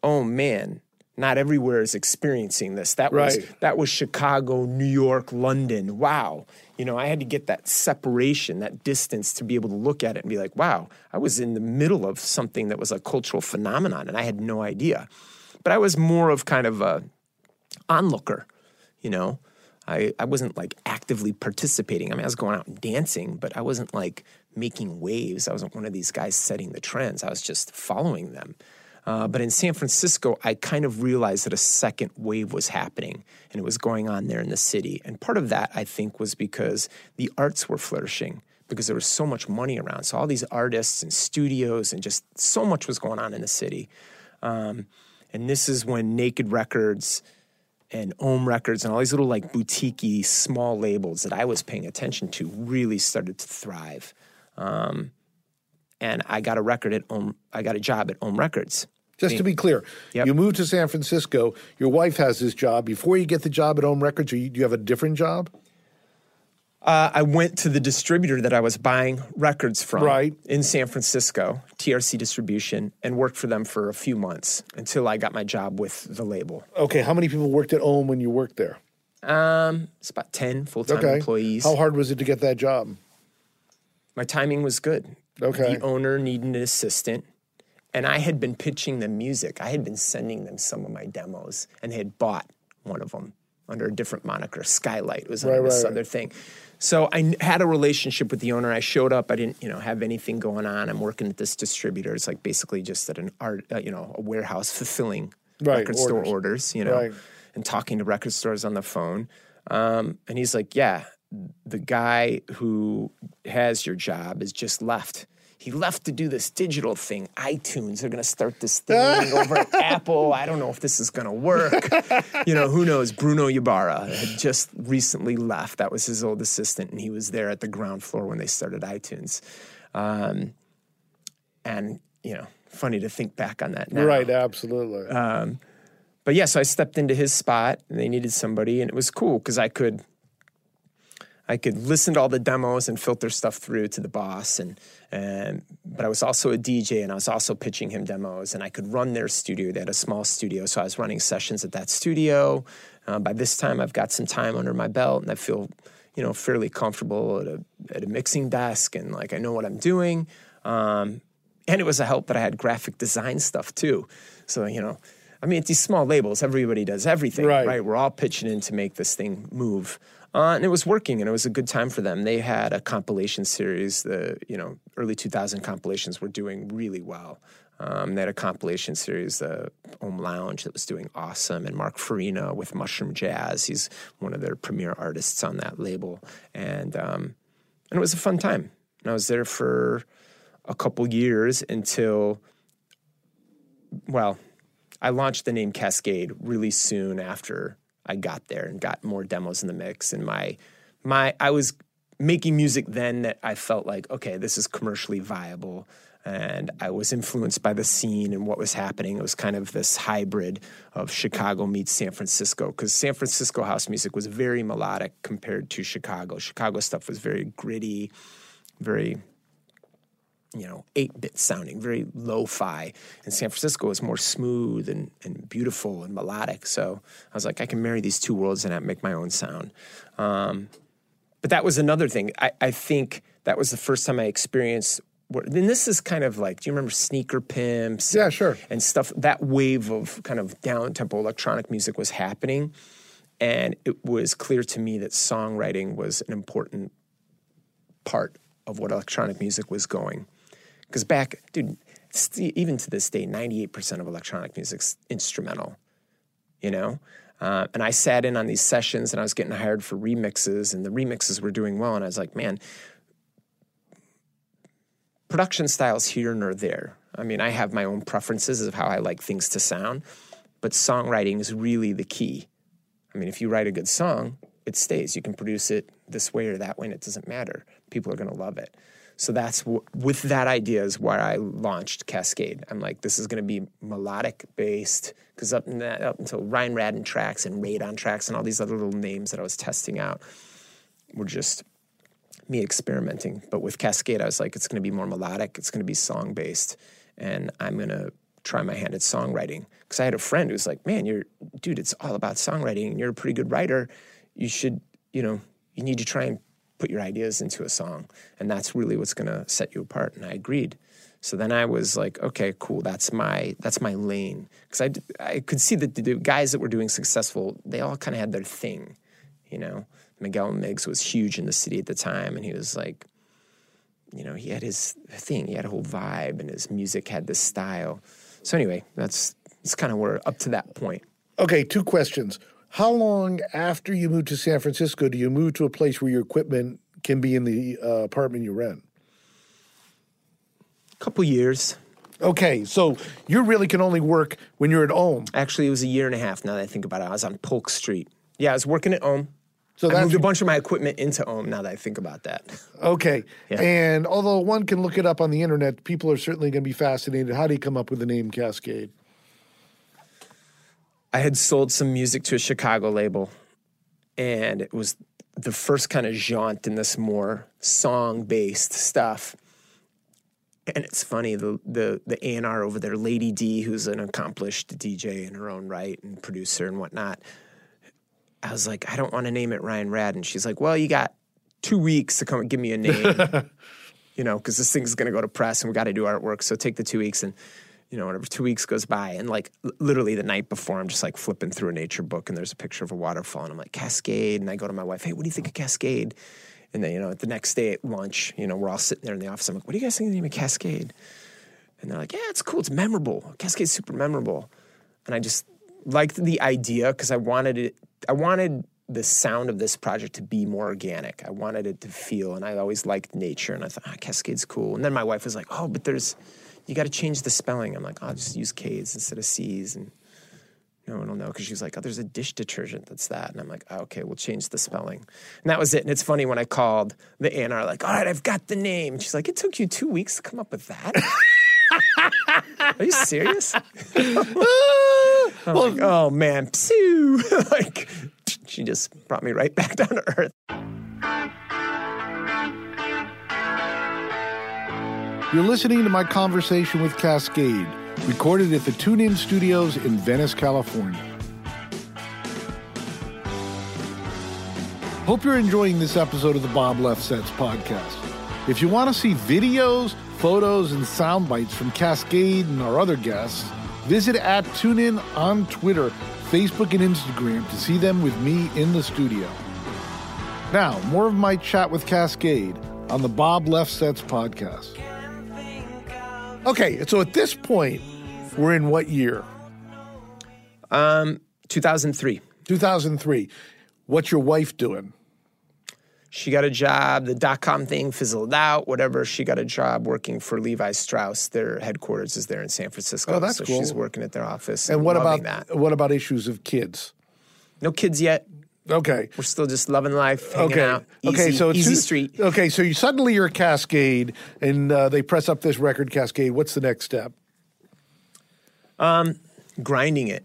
oh man, not everywhere is experiencing this. That was that was Chicago, New York, London. Wow. You know, I had to get that separation, that distance to be able to look at it and be like, wow, I was in the middle of something that was a cultural phenomenon and I had no idea. But I was more of kind of a onlooker, you know. I, I wasn't like actively participating. I mean, I was going out and dancing, but I wasn't like making waves. I wasn't one of these guys setting the trends. I was just following them. Uh, but in San Francisco, I kind of realized that a second wave was happening and it was going on there in the city. And part of that, I think, was because the arts were flourishing because there was so much money around. So all these artists and studios and just so much was going on in the city. Um, and this is when Naked Records and Ohm Records and all these little like boutique small labels that I was paying attention to really started to thrive. Um, and I got a record at Ohm, I got a job at Ohm Records. Just to be clear, Yep. you moved to San Francisco. Your wife has this job. Before you get the job at Ohm Records, or you, do you have a different job? Uh, I went to the distributor that I was buying records from Right. in San Francisco, TRC Distribution, and worked for them for a few months until I got my job with the label. Okay, how many people worked at Home when you worked there? Um, it's about 10 full time Okay. employees. How hard was it to get that job? my timing was good. Okay. The owner needed an assistant, and I had been pitching them music. I had been sending them some of my demos, and they had bought one of them under a different moniker. Skylight was under Right, this right, other thing. So I had a relationship with the owner. I showed up. I didn't, you know, have anything going on. I'm working at this distributor. It's like basically just at an art, uh, you know, a warehouse fulfilling Right, record store orders. orders, you know, Right. and talking to record stores on the phone. Um, and he's like, "Yeah, the guy who has your job has just left. He left to do this digital thing. iTunes are going to start this thing over at Apple. I don't know if this is going to work. you know, who knows? Bruno Ybarra had just recently left. That was his old assistant, and he was there at the ground floor when they started iTunes. Um, and you know, funny to think back on that now. Right, absolutely. But yeah, so I stepped into his spot, and they needed somebody, and it was cool because I could. I could listen to all the demos and filter stuff through to the boss, and and but I was also a DJ, and I was also pitching him demos, and I could run their studio. They had a small studio, so I was running sessions at that studio. Uh, by this time, I've got some time under my belt, and I feel, you know, fairly comfortable at a at a mixing desk, and like I know what I'm doing. Um, and it was a help that I had graphic design stuff too. So you know, I mean, it's these small labels, everybody does everything, Right. right? We're all pitching in to make this thing move. Uh, and it was working, and it was a good time for them. They had a compilation series. The you know early 2000 compilations were doing really well. Um, they had a compilation series, the Ohm Lounge, that was doing awesome, and Mark Farina with Mushroom Jazz. He's one of their premier artists on that label, and um, and it was a fun time. And I was there for a couple years until, well, I launched the name Kaskade really soon after I got there and got more demos in the mix. And my my I was making music then that I felt like, okay, this is commercially viable. And I was influenced by the scene and what was happening. It was kind of this hybrid of Chicago meets San Francisco, because San Francisco house music was very melodic compared to Chicago. Chicago stuff was very gritty, very you know, 8 bit sounding, very lo fi. And San Francisco is more smooth and, and beautiful and melodic. So I was like, I can marry these two worlds and I make my own sound. Um, but that was another thing. I, I think that was the first time I experienced. What, and this is kind of like, do you remember Sneaker Pimps? Yeah, sure. And stuff. That wave of kind of down tempo electronic music was happening. And it was clear to me that songwriting was an important part of what electronic music was going. Because back, dude, even to this day, 98% of electronic music's instrumental, you know? Uh, and I sat in on these sessions and I was getting hired for remixes, and the remixes were doing well. And I was like, man, production styles here nor there. I mean, I have my own preferences of how I like things to sound, but songwriting is really the key. I mean, if you write a good song, it stays. You can produce it this way or that way, and it doesn't matter. People are going to love it. So that's with that idea is why I launched Kaskade. I'm like, this is going to be melodic based because up, up until Ryan Raddon tracks and Raddon tracks and all these other little names that I was testing out were just me experimenting. But with Kaskade, I was like, it's going to be more melodic. It's going to be song based, and I'm going to try my hand at songwriting. Because I had a friend who's like, man, you're dude, it's all about songwriting, and you're a pretty good writer. You should, you know, you need to try and put your ideas into a song, and that's really what's going to set you apart. And I agreed. So then I was like, okay, cool. That's my that's my lane because I, I could see that the, guys that were doing successful, they all kind of had their thing, you know. Miguel Migs was huge in the city at the time, and he was like, you know, he had his thing. He had a whole vibe, and his music had this style. So anyway, that's it's kind of where up to that point. Okay, two questions. How long after you move to San Francisco do you move to a place where your equipment can be in the uh, apartment you rent? A couple years. Okay, so you really can only work when you're at home. Actually, it was a year and a half now that I think about it. I was on Polk Street. Yeah, I was working at Ohm. So I moved a bunch of my equipment into Ohm now that I think about that. okay. Yeah. And although one can look it up on the internet, people are certainly going to be fascinated. How do you come up with the name Kaskade? I had sold some music to a Chicago label, and it was the first kind of jaunt in this more song based stuff. And it's funny the the the A and R over there, Lady D, who's an accomplished DJ in her own right and producer and whatnot. I was like, I don't want to name it Ryan Rad, and she's like, Well, you got two weeks to come and give me a name, you know, because this thing's going to go to press and we got to do artwork. So take the two weeks and. You know, whatever, two weeks goes by, and like literally the night before, I'm just like flipping through a nature book, and there's a picture of a waterfall, and I'm like, Cascade. And I go to my wife, Hey, what do you think of Cascade? And then, you know, the next day at lunch, you know, we're all sitting there in the office. I'm like, what do you guys think of the name of Cascade? And they're like, yeah, it's cool. It's memorable. Cascade's super memorable. And I just liked the idea because I wanted it, I wanted the sound of this project to be more organic. I wanted it to feel, and I always liked nature, and I thought, ah, Cascade's cool. And then my wife was like, oh, but there's, you got to change the spelling. I'm like, I'll just use K's instead of C's, and no one will know because she was like, oh, there's a dish detergent that's that, and I'm like, oh, okay, we'll change the spelling, and that was it. And it's funny when I called the A&R, like, all right, I've got the name. And she's like, it took you two weeks to come up with that. Are you serious? I'm like, oh man, psoo. like she just brought me right back down to earth. You're listening to my conversation with Kaskade, recorded at the TuneIn Studios in Venice, California. Hope you're enjoying this episode of the Bob Lefsetz podcast. If you want to see videos, photos, and sound bites from Kaskade and our other guests, visit at TuneIn on Twitter, Facebook, and Instagram to see them with me in the studio. Now, more of my chat with Kaskade on the Bob Lefsetz podcast. Okay, so at this point, we're in what year? Um, 2003. 2003. What's your wife doing? She got a job. The dot com thing fizzled out. Whatever. She got a job working for Levi Strauss. Their headquarters is there in San Francisco. Oh, that's so cool. She's working at their office. And what about that? what about issues of kids? No kids yet. Okay. We're still just loving life, Okay. out. Easy, okay. So it's easy street. Okay. So you suddenly you're a Kaskade, and uh, they press up this record Kaskade. What's the next step? Um, grinding it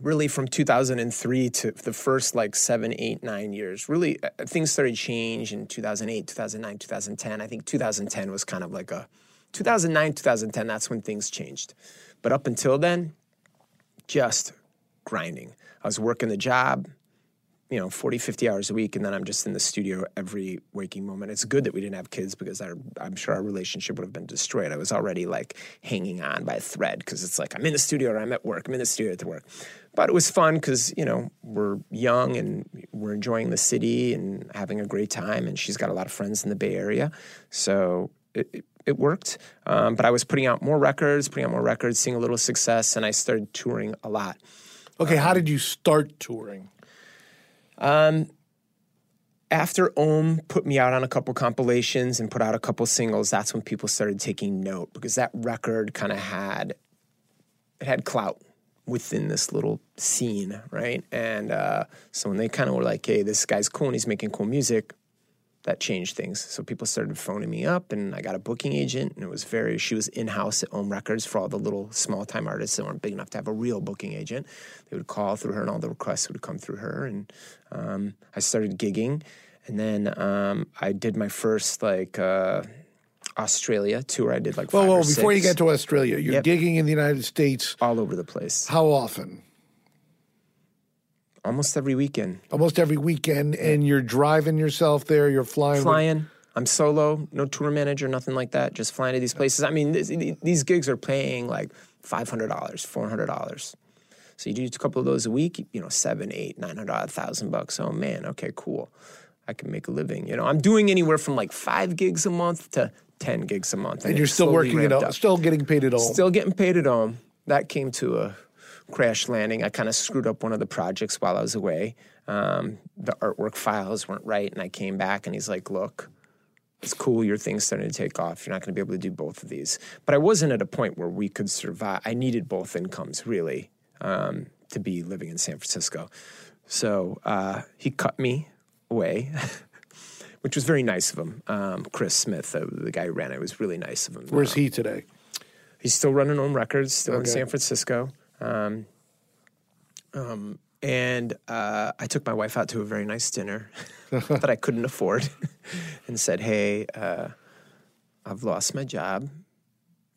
really from 2003 to the first like seven eight nine years really uh, things started to change in 2008 2009 2010 i think 2010 was kind of like a 2009 2010 that's when things changed but up until then just grinding i was working the job you know 40 50 hours a week and then i'm just in the studio every waking moment. It's good that we didn't have kids because our, i'm sure our relationship would have been destroyed. I was already like hanging on by a thread because it's like i'm in the studio or i'm at work i'm in the studio at the work. But it was fun because you know we're young and we're enjoying the city and having a great time and she's got a lot of friends in the bay area. So it, it, it worked. Um, but i was putting out more records putting out more records seeing a little success and i started touring a lot. Okay. how did you start touring? After Ohm put me out on a couple compilations and put out a couple singles, that's when people started taking note because that record kind of had it had clout within this little scene, right? And uh, so when they kind of were like, "Hey, this guy's cool and he's making cool music," that changed things. So people started phoning me up, and I got a booking agent, and it was very. She was in house at Ohm Records for all the little small time artists that weren't big enough to have a real booking agent. They would call through her, and all the requests would come through her. And um, I started gigging, and then um, I did my first like uh, Australia tour. I did like Well, well, or before you get to Australia, you're Yep. gigging in the United States. all over the place, How often? Almost every weekend. Almost every weekend, and you're driving yourself there. You're flying. flying. I'm solo, no tour manager, nothing like that. Just flying to these places. I mean, this, these gigs are paying like five hundred dollars, four hundred dollars. So you do a couple of those a week, you know, seven, eight, nine hundred, a thousand bucks. Oh man, okay, cool. I can make a living. You know, I'm doing anywhere from like five gigs a month to ten gigs a month, and you're still working it out, still getting paid at all. Still getting paid at home. That came to a crash landing. I kind of screwed up one of the projects while I was away. Um, the artwork files weren't right, and I came back, and he's like, "Look, it's cool. Your thing's starting to take off. You're not going to be able to do both of these." But I wasn't at a point where we could survive. I needed both incomes really um, to be living in San Francisco. So uh, he cut me away. Which was very nice of him. Um, Chris Smith, uh, the guy who ran it, was really nice of him. Where's he today? He's still running Ohm Records, still in San Francisco. Um, um, and uh, I took my wife out to a very nice dinner that I couldn't afford and said, Hey, uh, I've lost my job,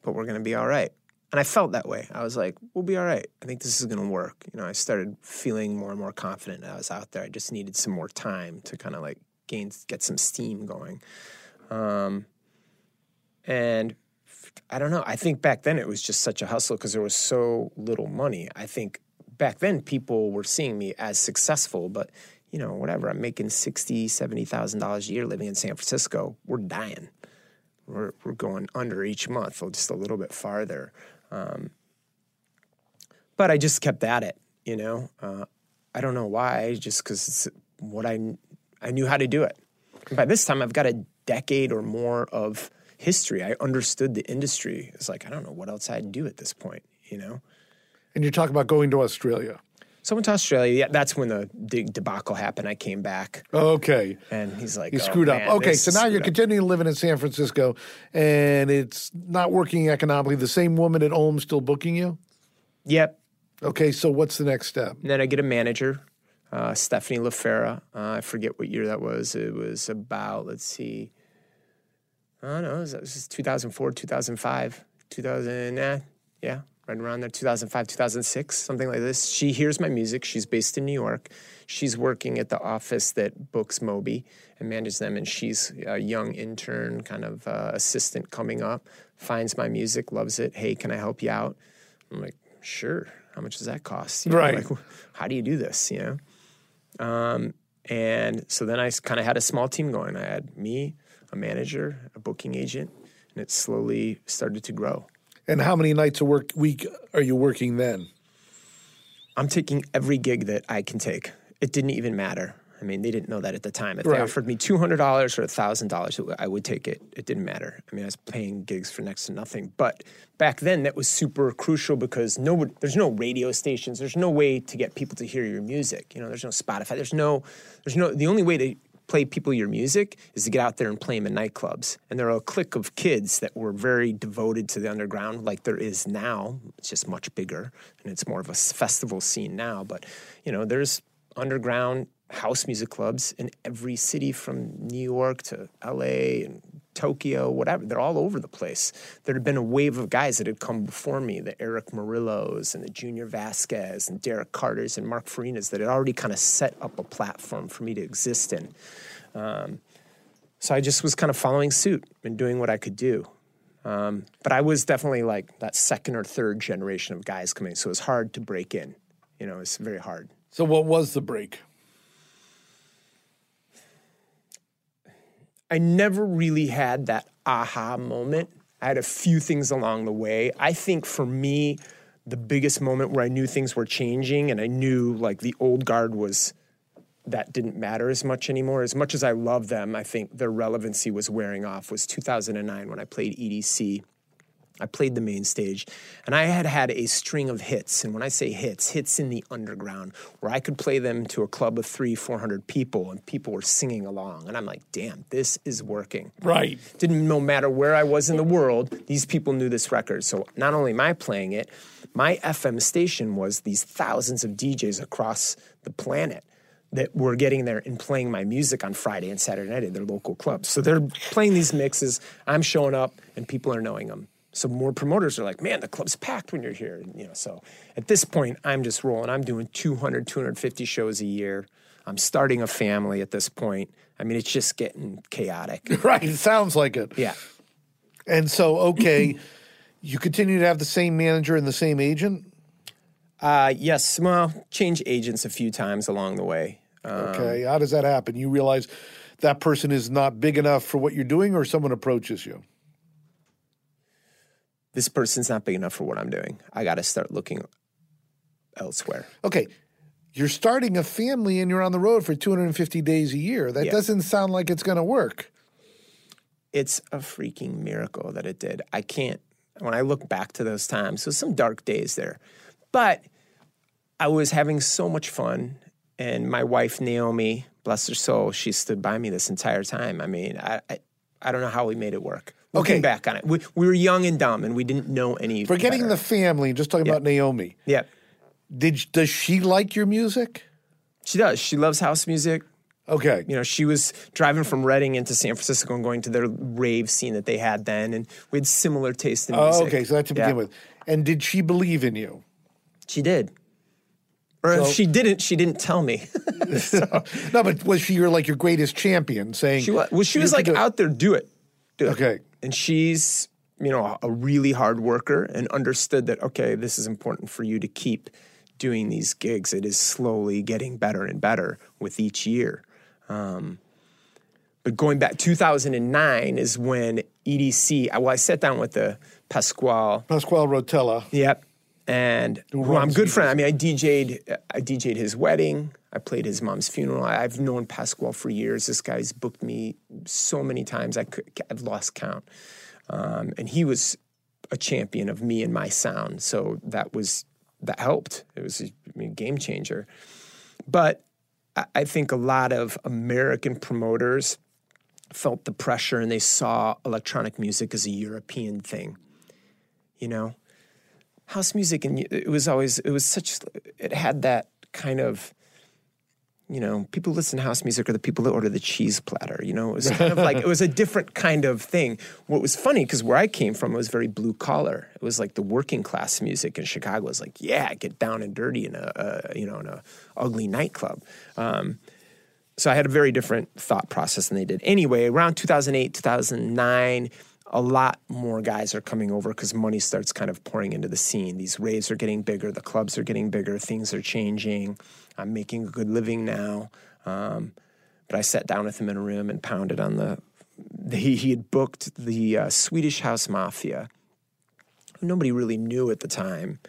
but we're going to be all right. And I felt that way. I was like, We'll be all right. I think this is going to work. You know, I started feeling more and more confident that I was out there. I just needed some more time to kind of like gain, get some steam going. Um, and I don't know. I think back then it was just such a hustle because there was so little money. I think back then people were seeing me as successful, but you know, whatever. I'm making sixty, seventy thousand dollars a year living in San Francisco. We're dying. We're we're going under each month, or just a little bit farther. Um, but I just kept at it. You know, uh, I don't know why, just because it's what I I knew how to do it. By this time, I've got a decade or more of history. I understood the industry. It's like I don't know what else I'd do at this point, you know. And you're talking about going to Australia. So I went to Australia. Yeah, that's when the big debacle happened. I came back, Okay. and he's like, You "Oh, screwed man, up. Okay, so now you're up." continuing living in San Francisco and it's not working economically. The same woman at Ohm still booking you? Yep. Okay, so what's the next step? And then I get a manager, uh, Stephanie LaFera. Uh, I forget what year that was. It was about, let's see, I don't know, it was, was 2004, 2005, 2000, eh, yeah, right around there, 2005, 2006, something like this. She hears my music. She's based in New York. She's working at the office that books Moby and manages them. And she's a young intern, kind of uh, assistant coming up, finds my music, loves it. Hey, can I help you out? I'm like, sure. How much does that cost? You know, Right. Like, how do you do this? You know? Um, and so then I kind of had a small team going. I had me, a manager, a booking agent, and it slowly started to grow. And how many nights a work week are you working then? I'm taking every gig that I can take. It didn't even matter. I mean, they didn't know that at the time. If Right. they offered me two hundred dollars or thousand dollars, I would take it. It didn't matter. I mean, I was paying gigs for next to nothing. But back then, that was super crucial because no, there's no radio stations. There's no way to get people to hear your music. You know, there's no Spotify. There's no, there's no. The only way to play people your music is to get out there and play them in nightclubs. And there are a clique of kids that were very devoted to the underground, like there is now. It's just much bigger, and it's more of a festival scene now. But you know, there's underground house music clubs in every city from New York to LA and Tokyo, whatever. They're all over the place. There had been a wave of guys that had come before me, the Erick Morillos and the Junior Vasquez and Derrick Carters and Mark Farinas that had already kind of set up a platform for me to exist in. Um, so I just was kind of following suit and doing what I could do. Um, but I was definitely like that second or third generation of guys coming. So it was hard to break in. You know, it's very hard. So what was the break? I never really had that aha moment. I had a few things along the way. I think for me, the biggest moment where I knew things were changing and I knew like the old guard was that didn't matter as much anymore. As much as I love them, I think their relevancy was wearing off was 2009 when I played EDC. I played the main stage and I had had a string of hits. And when I say hits, hits in the underground where I could play them to a club of three, 400 people and people were singing along. And I'm like, damn, this is working. Right. Didn't no matter where I was in the world, these people knew this record. So not only am I playing it, my FM station was these thousands of DJs across the planet that were getting there and playing my music on Friday and Saturday night at their local clubs. So they're playing these mixes. I'm showing up and people are knowing them. So more promoters are like, man, the club's packed when you're here. And, you know, so at this point, I'm just rolling. I'm doing 200, 250 shows a year. I'm starting a family at this point. I mean, it's just getting chaotic. Right. It sounds like it. Yeah. And so, okay, you continue to have the same manager and the same agent. Uh, yes. Well, change agents a few times along the way. Uh, Okay. How does that happen? You realize that person is not big enough for what you're doing, or someone approaches you. This person's not big enough for what I'm doing. I got to start looking elsewhere. Okay. You're starting a family and you're on the road for 250 days a year. That Yeah. doesn't sound like it's going to work. It's a freaking miracle that it did. I can't, when I look back to those times, so some dark days there, but I was having so much fun. And my wife, Naomi, bless her soul, she stood by me this entire time. I mean, I, I, I don't know how we made it work. Looking Okay. back on it, we, we were young and dumb and we didn't know any. Forgetting better. the family, just talking about Naomi. Yeah, Did does she like your music? she does. She loves house music. Okay. You know, she was driving from Redding into San Francisco and going to their rave scene that they had then, and we had similar taste in oh, music. Oh, okay, so that to Yeah. begin with. And did she believe in you? She did. Or So- if she didn't, she didn't tell me. No, but was she your like your greatest champion, saying she was, well, she was like, out there, do it. Do it. Okay. And she's, you know, a really hard worker and understood that, okay, this is important for you to keep doing these gigs. It is slowly getting better and better with each year. Um, but going back, 2009 is when EDC, well, I sat down with the Pasquale Pasquale Rotella. Yep. And who I'm good friend. I mean, I DJ'd, I DJ'd his wedding. I played his mom's funeral. I've known Pasquale for years. This guy's booked me so many times. I could, I've lost count. Um, and he was a champion of me and my sound. So that was that helped. It was a I mean, game changer. But I, I think a lot of American promoters felt the pressure and they saw electronic music as a European thing. You know, house music and it was always it was such it had that kind of you know people listen to house music are the people that order the cheese platter you know? It was kind of like it was a different kind of thing. What was funny because where i came from it was very blue collar. It was like the working class music in chicago was like yeah get down and dirty in a, a you know in a ugly nightclub. Um, so I had a very different thought process than they did. Anyway, around 2008, 2009, a lot more guys are coming over because money starts kind of pouring into the scene. These raves are getting bigger, the clubs are getting bigger, things are changing. I'm making a good living now. Um, but I sat down with him in a room and pounded on the. the he, had booked the uh, Swedish House Mafia, nobody really knew at the time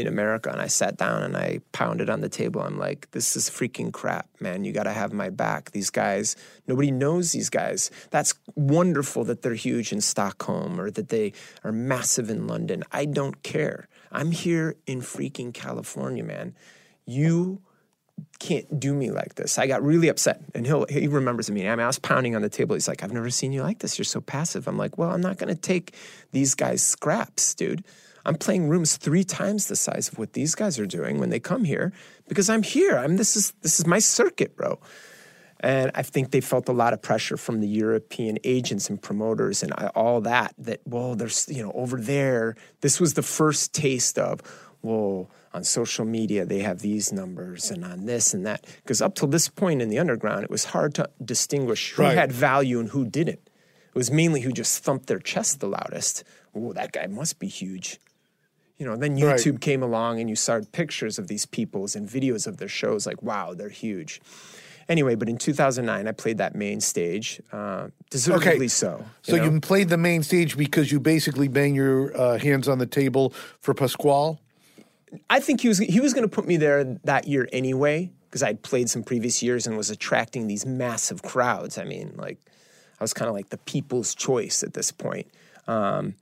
in America and I sat down and I pounded on the table. I'm like, this is freaking crap, man. You got to have my back. These guys, nobody knows these guys. That's wonderful that they're huge in Stockholm or that they are massive in London. I don't care. I'm here in freaking California, man. You can't do me like this. I got really upset. And he'll, he remembers me. I mean, I was pounding on the table. He's like, I've never seen you like this. You're so passive. I'm like, well, I'm not going to take these guys' scraps, dude. I'm playing rooms three times the size of what these guys are doing when they come here because I'm here. I'm this is this is my circuit, bro. And I think they felt a lot of pressure from the European agents and promoters and all that. That well, there's you know over there. This was the first taste of well on social media they have these numbers and on this and that because up till this point in the underground it was hard to distinguish who Right. had value and who didn't. It was mainly who just thumped their chest the loudest. Oh, that guy must be huge. You know, then Right. YouTube came along and you started pictures of these peoples and videos of their shows like, wow, they're huge. Anyway, but in 2009, I played that main stage, uh, deservedly so. So know? you played the main stage because you basically bang your uh, hands on the table for Pasquale. I think he was he was going to put me there that year anyway because I'd played some previous years and was attracting these massive crowds. I mean, like I was kind of like the people's choice at this point. Um,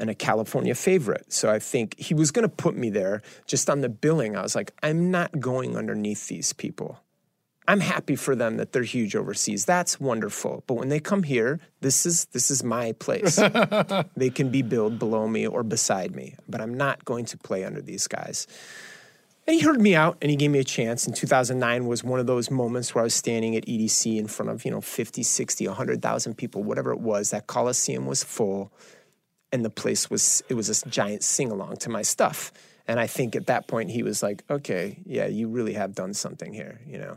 and a California favorite. So I think he was going to put me there just on the billing. I was like, I'm not going underneath these people. I'm happy for them that they're huge overseas. That's wonderful. But when they come here, this is this is my place. they can be billed below me or beside me, but I'm not going to play under these guys. And he heard me out and he gave me a chance. And 2009 was one of those moments where I was standing at EDC in front of, you know, 50, 60, 100,000 people, whatever it was. That Coliseum was full and the place was, it was this giant sing along to my stuff. And I think at that point he was like, okay, yeah, you really have done something here, you know?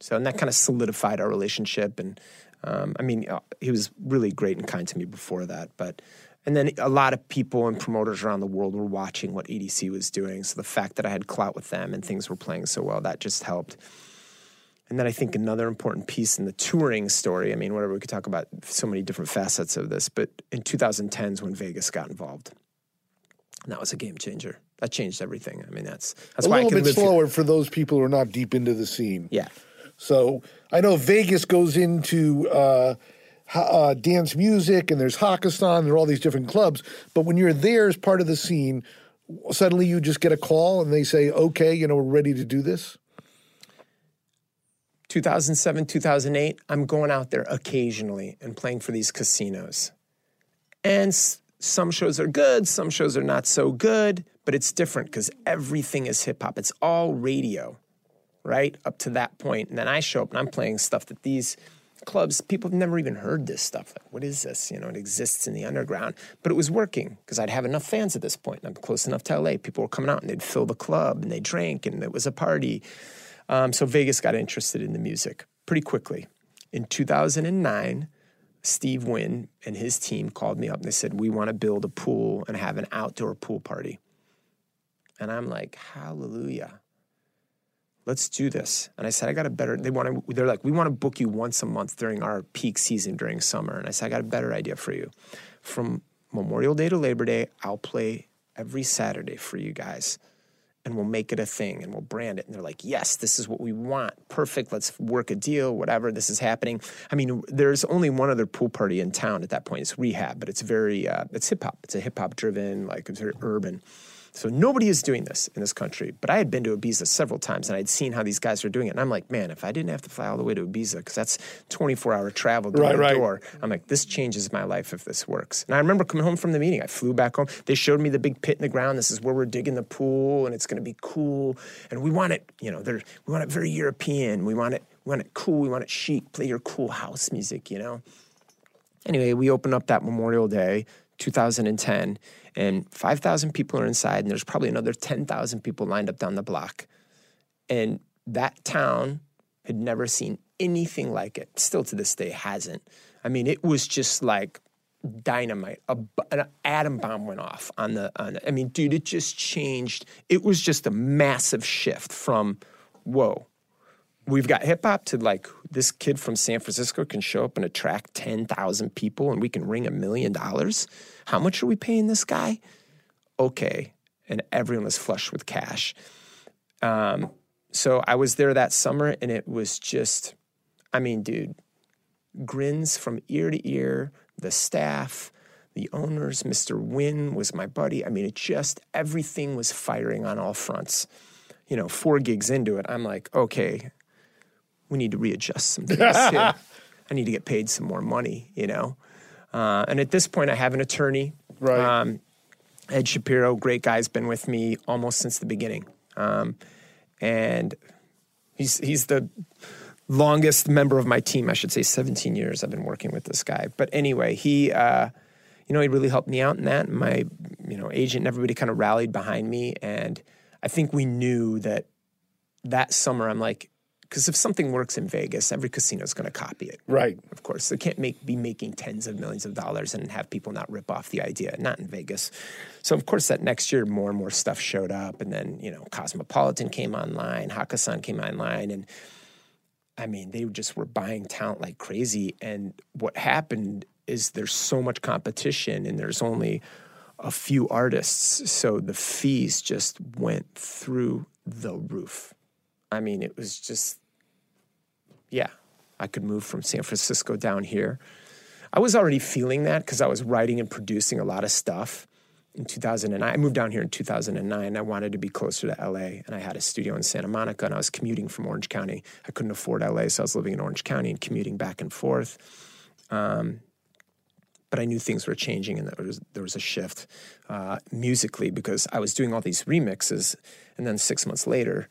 So, and that kind of solidified our relationship. And um, I mean, uh, he was really great and kind to me before that. But, and then a lot of people and promoters around the world were watching what EDC was doing. So the fact that I had clout with them and things were playing so well, that just helped. And then I think another important piece in the touring story, I mean, whatever, we could talk about so many different facets of this, but in 2010 is when Vegas got involved. And that was a game changer. That changed everything. I mean, that's, that's a why I little can bit live here. slower for those people who are not deep into the scene. Yeah. So I know Vegas goes into uh, ha- uh, dance music, and there's Hakkasan, there are all these different clubs. But when you're there as part of the scene, suddenly you just get a call and they say, "Okay, you know, we're ready to do this." 2007, 2008, I'm going out there occasionally and playing for these casinos. And s- some shows are good, some shows are not so good, but it's different because everything is hip hop. It's all radio, right? Up to that point. And then I show up and I'm playing stuff that these clubs, people have never even heard this stuff. Like, what is this? You know, it exists in the underground. But it was working because I'd have enough fans at this point. And I'm close enough to LA. People were coming out and they'd fill the club and they drank and it was a party. Um, so Vegas got interested in the music pretty quickly. In 2009, Steve Wynn and his team called me up and they said, We want to build a pool and have an outdoor pool party. And I'm like, Hallelujah. Let's do this. And I said, I got a better, they want to, they're like, we want to book you once a month during our peak season during summer. And I said, I got a better idea for you. From Memorial Day to Labor Day, I'll play every Saturday for you guys and we'll make it a thing and we'll brand it. And they're like, yes, this is what we want. Perfect. Let's work a deal, whatever. This is happening. I mean, there's only one other pool party in town at that point. It's rehab, but it's very, uh, it's hip hop. It's a hip hop driven, like it's very urban. So nobody is doing this in this country. But I had been to Ibiza several times and I'd seen how these guys were doing it. And I'm like, man, if I didn't have to fly all the way to Ibiza, because that's 24 hour travel door Right, to right. door, I'm like, this changes my life if this works. And I remember coming home from the meeting. I flew back home. They showed me the big pit in the ground. This is where we're digging the pool and it's going to be cool. And we want it, you know, we want it very European. We want it, we want it cool. We want it chic. Play your cool house music, you know? Anyway, we open up that Memorial Day, 2010, and 5,000 people are inside, and there's probably another 10,000 people lined up down the block. And that town had never seen anything like it. Still to this day hasn't. I mean, it was just like dynamite. A, an atom bomb went off on the. On the I mean, dude, it just changed. It was just a massive shift from, whoa, we've got hip hop to like this kid from San Francisco can show up and attract 10,000 people and we can ring a million dollars. How much are we paying this guy? Okay. And everyone was flush with cash. Um, so I was there that summer and it was just, I mean, dude, grins from ear to ear, the staff, the owners, Mr. Wynn was my buddy. I mean, it just, everything was firing on all fronts. You know, four gigs into it, I'm like, okay, we need to readjust some things. I need to get paid some more money, you know? Uh, and at this point, I have an attorney. Right. Um, Ed Shapiro, great guy, has been with me almost since the beginning. Um, and he's, he's the longest member of my team, I should say 17 years I've been working with this guy. But anyway, he, uh, you know, he really helped me out in that. My, you know, agent and everybody kind of rallied behind me. And I think we knew that that summer, I'm like, because if something works in Vegas, every casino is going to copy it. Right. Of course, they can't make be making tens of millions of dollars and have people not rip off the idea. Not in Vegas. So of course, that next year, more and more stuff showed up, and then you know, Cosmopolitan came online, Hakkasan came online, and I mean, they just were buying talent like crazy. And what happened is there's so much competition, and there's only a few artists, so the fees just went through the roof. I mean, it was just yeah, I could move from San Francisco down here. I was already feeling that because I was writing and producing a lot of stuff in 2009. I moved down here in 2009. I wanted to be closer to LA, and I had a studio in Santa Monica, and I was commuting from Orange County. I couldn't afford LA, so I was living in Orange County and commuting back and forth. Um, but I knew things were changing, and there was there was a shift uh, musically because I was doing all these remixes, and then six months later,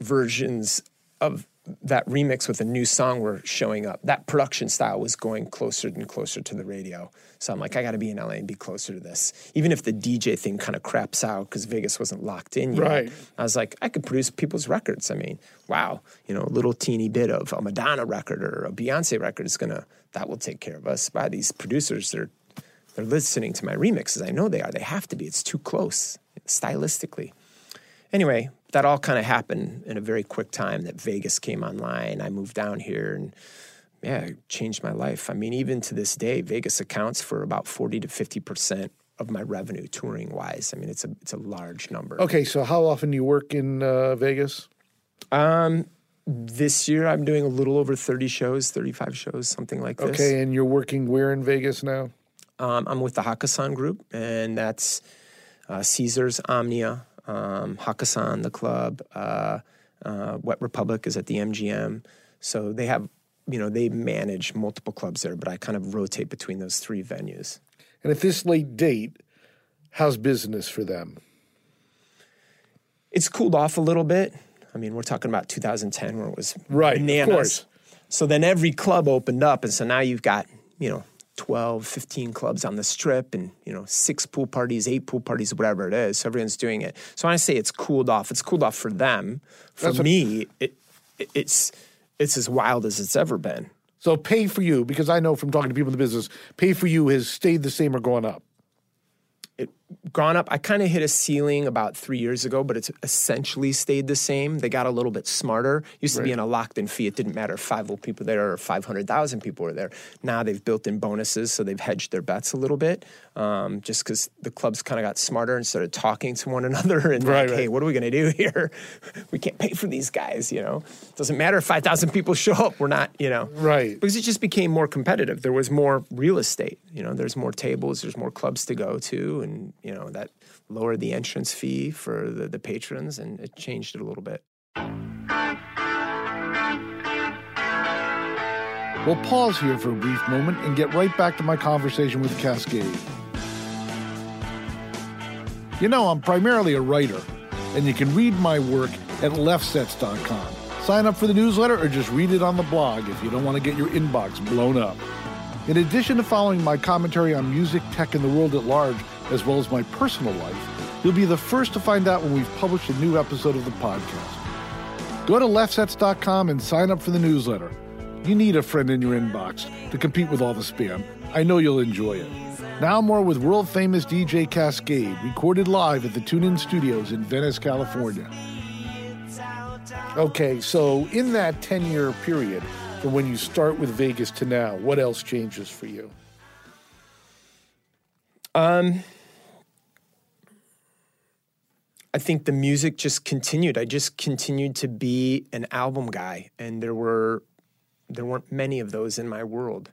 versions of that remix with a new song were showing up. That production style was going closer and closer to the radio. So I'm like, I got to be in LA and be closer to this. Even if the DJ thing kind of craps out because Vegas wasn't locked in yet. Right. I was like, I could produce people's records. I mean, wow, you know, a little teeny bit of a Madonna record or a Beyonce record is gonna that will take care of us. By these producers, they're they're listening to my remixes. I know they are. They have to be. It's too close stylistically anyway, that all kind of happened in a very quick time that Vegas came online. I moved down here and yeah, it changed my life. I mean, even to this day, Vegas accounts for about 40 to 50% of my revenue touring wise. I mean, it's a it's a large number. Okay, so how often do you work in uh, Vegas? Um this year I'm doing a little over 30 shows, 35 shows, something like this. Okay, and you're working where in Vegas now? Um, I'm with the Hakkasan group, and that's uh, Caesars, Omnia, um, Hakkasan, the club. Uh, uh, Wet Republic is at the MGM. So they have, you know, they manage multiple clubs there, but I kind of rotate between those three venues. And at this late date, how's business for them? It's cooled off a little bit. I mean, we're talking about 2010 where it was Right, of bananas. course. So then every club opened up, and so now you've got, you know, 12, 15 clubs on the strip and, you know, six pool parties, eight pool parties, whatever it is. So everyone's doing it. So when I say it's cooled off, it's cooled off for them. For That's me, it, it, it's it's as wild as it's ever been. So pay for you, because I know from talking to people in the business, pay for you has stayed the same or gone up. it gone up. I kind of hit a ceiling about three years ago, but it's essentially stayed the same. They got a little bit smarter. Used to be in a locked in fee. It didn't matter if five people there or 500,000 people were there. Now they've built in bonuses, so they've hedged their bets a little bit um, just because the clubs kind of got smarter and started talking to one another and Right, like, right. hey, what are we going to do here? we can't pay for these guys, you know? It Doesn't matter if 5,000 people show up. We're not, you know? Right. Because it just became more competitive. There was more real estate. You know, there's more tables, there's more clubs to go to, and you know that lowered the entrance fee for the, the patrons, and it changed it a little bit. We'll pause here for a brief moment and get right back to my conversation with Kaskade. You know, I'm primarily a writer, and you can read my work at lefsetz.com. Sign up for the newsletter or just read it on the blog if you don't want to get your inbox blown up. In addition to following my commentary on music, tech, and the world at large, as well as my personal life, you'll be the first to find out when we've published a new episode of the podcast. Go to lefsetz.com and sign up for the newsletter. You need a friend in your inbox to compete with all the spam. I know you'll enjoy it. Now, more with world famous DJ Kaskade, recorded live at the TuneIn Studios in Venice, California. Okay, so in that 10 year period, from when you start with Vegas to now, what else changes for you? Um, I think the music just continued. I just continued to be an album guy, and there were there weren't many of those in my world.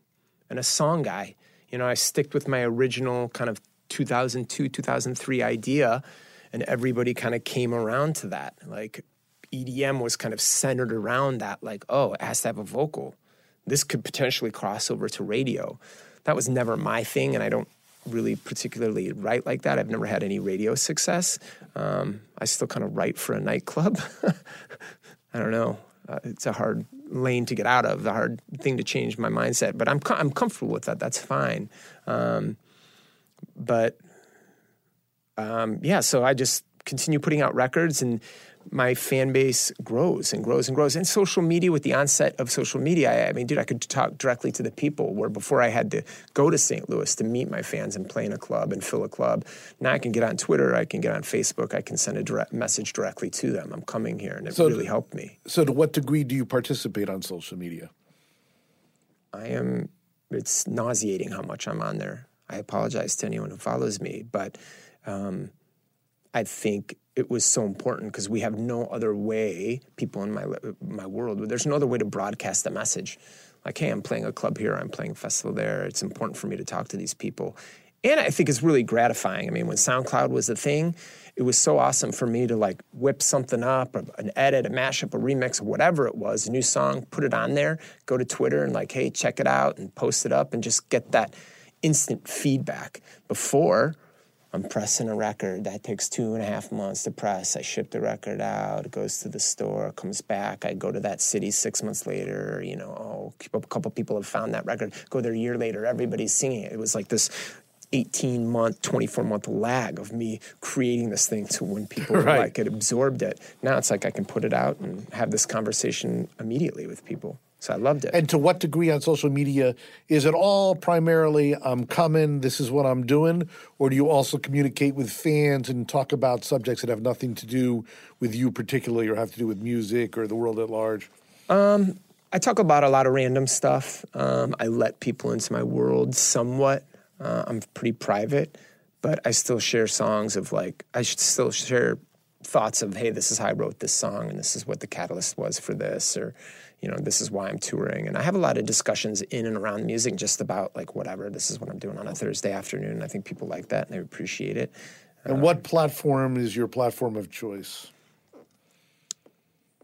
And a song guy, you know, I sticked with my original kind of 2002 2003 idea, and everybody kind of came around to that. Like EDM was kind of centered around that. Like, oh, it has to have a vocal. This could potentially cross over to radio. That was never my thing, and I don't really particularly write like that. I've never had any radio success. Um, I still kind of write for a nightclub. I don't know. Uh, it's a hard lane to get out of, the hard thing to change my mindset. But I'm I'm comfortable with that. That's fine. Um, but um, yeah, so I just continue putting out records and my fan base grows and grows and grows. And social media, with the onset of social media, I, I mean, dude, I could talk directly to the people where before I had to go to St. Louis to meet my fans and play in a club and fill a club. Now I can get on Twitter, I can get on Facebook, I can send a direct message directly to them. I'm coming here, and it So- really helped me. So, to what degree do you participate on social media? I am, it's nauseating how much I'm on there. I apologize to anyone who follows me, but um, I think it was so important because we have no other way, people in my, my world, there's no other way to broadcast the message. Like, hey, I'm playing a club here, I'm playing a festival there. It's important for me to talk to these people. And I think it's really gratifying. I mean, when SoundCloud was the thing, it was so awesome for me to like whip something up, an edit, a mashup, a remix, whatever it was, a new song, put it on there, go to Twitter and like, hey, check it out and post it up and just get that instant feedback. Before, I'm pressing a record that takes two and a half months to press. I ship the record out, it goes to the store, comes back. I go to that city six months later. You know, oh, a couple people have found that record. Go there a year later, everybody's singing it. It was like this 18 month, 24 month lag of me creating this thing to when people Right. like it absorbed it. Now it's like I can put it out and have this conversation immediately with people. So I loved it. And to what degree on social media is it all primarily I'm coming, this is what I'm doing, or do you also communicate with fans and talk about subjects that have nothing to do with you particularly or have to do with music or the world at large? I talk about a lot of random stuff. Um, I let people into my world somewhat. Uh, I'm pretty private, but I still share songs of like, I should still share thoughts of, hey, this is how I wrote this song and this is what the catalyst was for this, or, you know, this is why I'm touring. And I have a lot of discussions in and around music just about like whatever, this is what I'm doing on a Thursday afternoon. I think people like that and they appreciate it. And what platform is your platform of choice?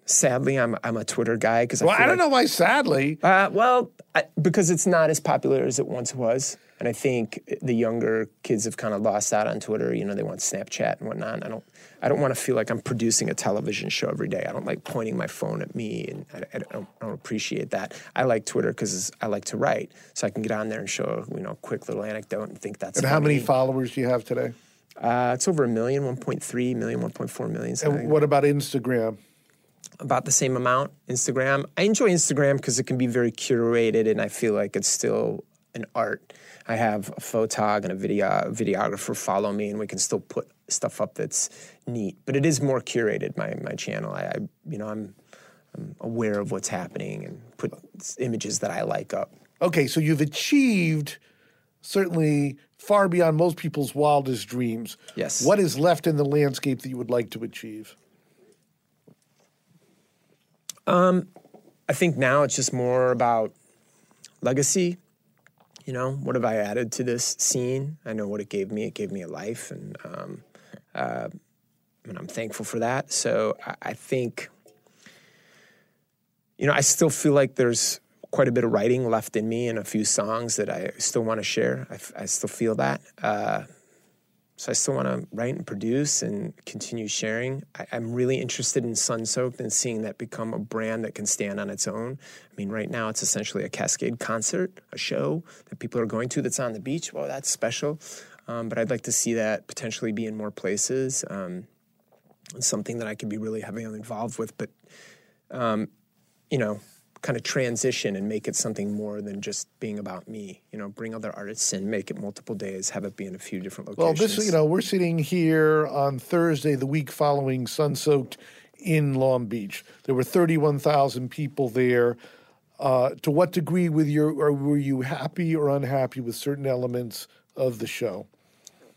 Sadly, I'm, I'm a Twitter guy because Well, I don't know why, sadly. Uh, well, I, because it's not as popular as it once was, and I think the younger kids have kind of lost out on Twitter. You know, they want Snapchat and whatnot. I don't, I don't want to feel like I'm producing a television show every day. I don't like pointing my phone at me, and I, I don't, I don't appreciate that. I like Twitter because I like to write, so I can get on there and show you know a quick little anecdote and think that's. And how many followers do you have today? Uh, it's over a million, 1.3 million, 1.4 million. And what about Instagram? about the same amount. Instagram, I enjoy Instagram because it can be very curated, and I feel like it's still an art. I have a photog and a video videographer follow me, and we can still put stuff up that's neat. But it is more curated. My my channel. I, I you know I'm I'm aware of what's happening and put images that I like up. Okay, so you've achieved certainly far beyond most people's wildest dreams. Yes. What is left in the landscape that you would like to achieve? Um, I think now it's just more about legacy. You know, what have I added to this scene? I know what it gave me. It gave me a life, and um, uh, and I'm thankful for that. So I, I think, you know, I still feel like there's quite a bit of writing left in me and a few songs that I still want to share. I, I still feel that. Uh, so I still want to write and produce and continue sharing. I, am really interested in Sun Soaked and seeing that become a brand that can stand on its own. I mean, right now it's essentially a Kaskade concert, a show that people are going to that's on the beach. Well, that's special. Um, but I'd like to see that potentially be in more places. Um, something that I could be really heavily involved with. But, um, you know, kind of transition and make it something more than just being about me. You know, bring other artists in, make it multiple days, have it be in a few different locations. Well, this, you know, we're sitting here on Thursday, the week following Sun Soaked in Long Beach. There were 31,000 people there. Uh, to what degree with your, or were you happy or unhappy with certain elements of the show?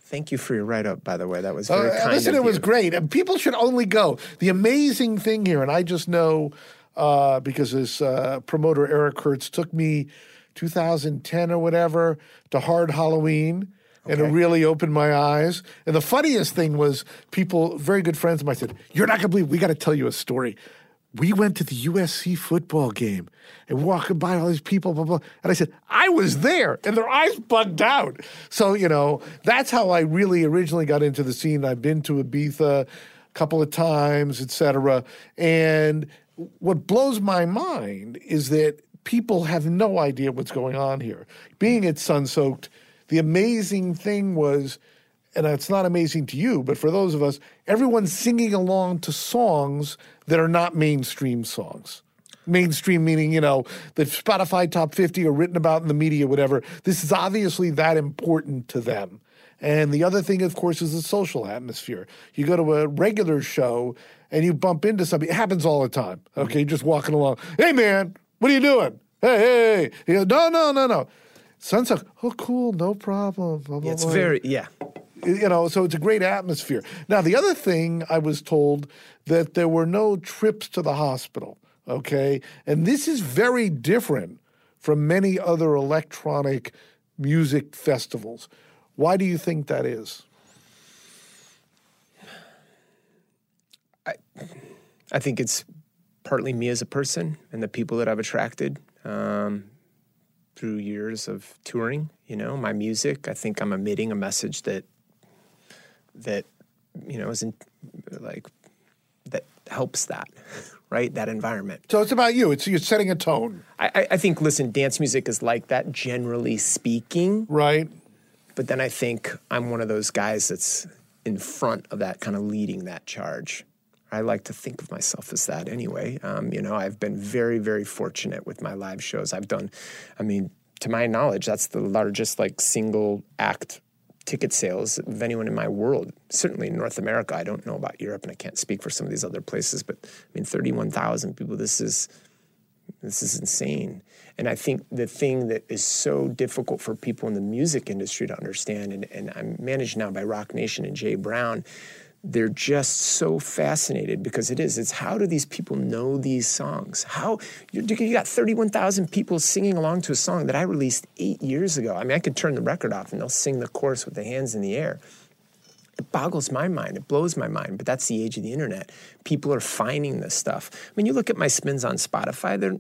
Thank you for your write up, by the way. That was very uh, kind. Listen, it was great. And people should only go. The amazing thing here, and I just know uh, because this uh, promoter Eric Hertz took me 2010 or whatever to Hard Halloween. Okay. And it really opened my eyes. And the funniest thing was, people, very good friends of mine, said, "You're not gonna believe. We got to tell you a story. We went to the USC football game and walking by all these people, blah blah." And I said, "I was there," and their eyes bugged out. So you know, that's how I really originally got into the scene. I've been to Ibiza a couple of times, etc. And what blows my mind is that people have no idea what's going on here. Being at Sun Soaked, the amazing thing was, and it's not amazing to you, but for those of us, everyone's singing along to songs that are not mainstream songs. Mainstream meaning, you know, the Spotify top 50 are written about in the media, whatever. This is obviously that important to them. And the other thing, of course, is the social atmosphere. You go to a regular show and you bump into somebody. It happens all the time. Okay, just walking along. Hey, man, what are you doing? Hey, hey, hey. He goes, no, no, no, no. Like, oh, cool, no problem. Blah, blah, it's blah. very, yeah. You know, so it's a great atmosphere. Now, the other thing I was told that there were no trips to the hospital. Okay, and this is very different from many other electronic music festivals. Why do you think that is? I think it's partly me as a person and the people that I've attracted um, through years of touring. You know, my music. I think I'm emitting a message that that you know isn't like that helps that right? That environment. So it's about you. It's you're setting a tone. I, I think listen dance music is like that generally speaking. Right. But then i think i'm one of those guys that's in front of that kind of leading that charge I like to think of myself as that anyway. Um, you know, I've been very, very fortunate with my live shows. I've done, I mean, to my knowledge, that's the largest like single act ticket sales of anyone in my world. Certainly in North America. I don't know about Europe, and I can't speak for some of these other places. But I mean, thirty-one thousand people. This is this is insane. And I think the thing that is so difficult for people in the music industry to understand, and, and I'm managed now by Roc Nation and Jay Brown they're just so fascinated because it is. It's how do these people know these songs? How you, got 31,000 people singing along to a song that I released eight years ago. I mean, I could turn the record off and they'll sing the chorus with the hands in the air. It boggles my mind. It blows my mind. But that's the age of the internet. People are finding this stuff. I mean, you look at my spins on Spotify. They're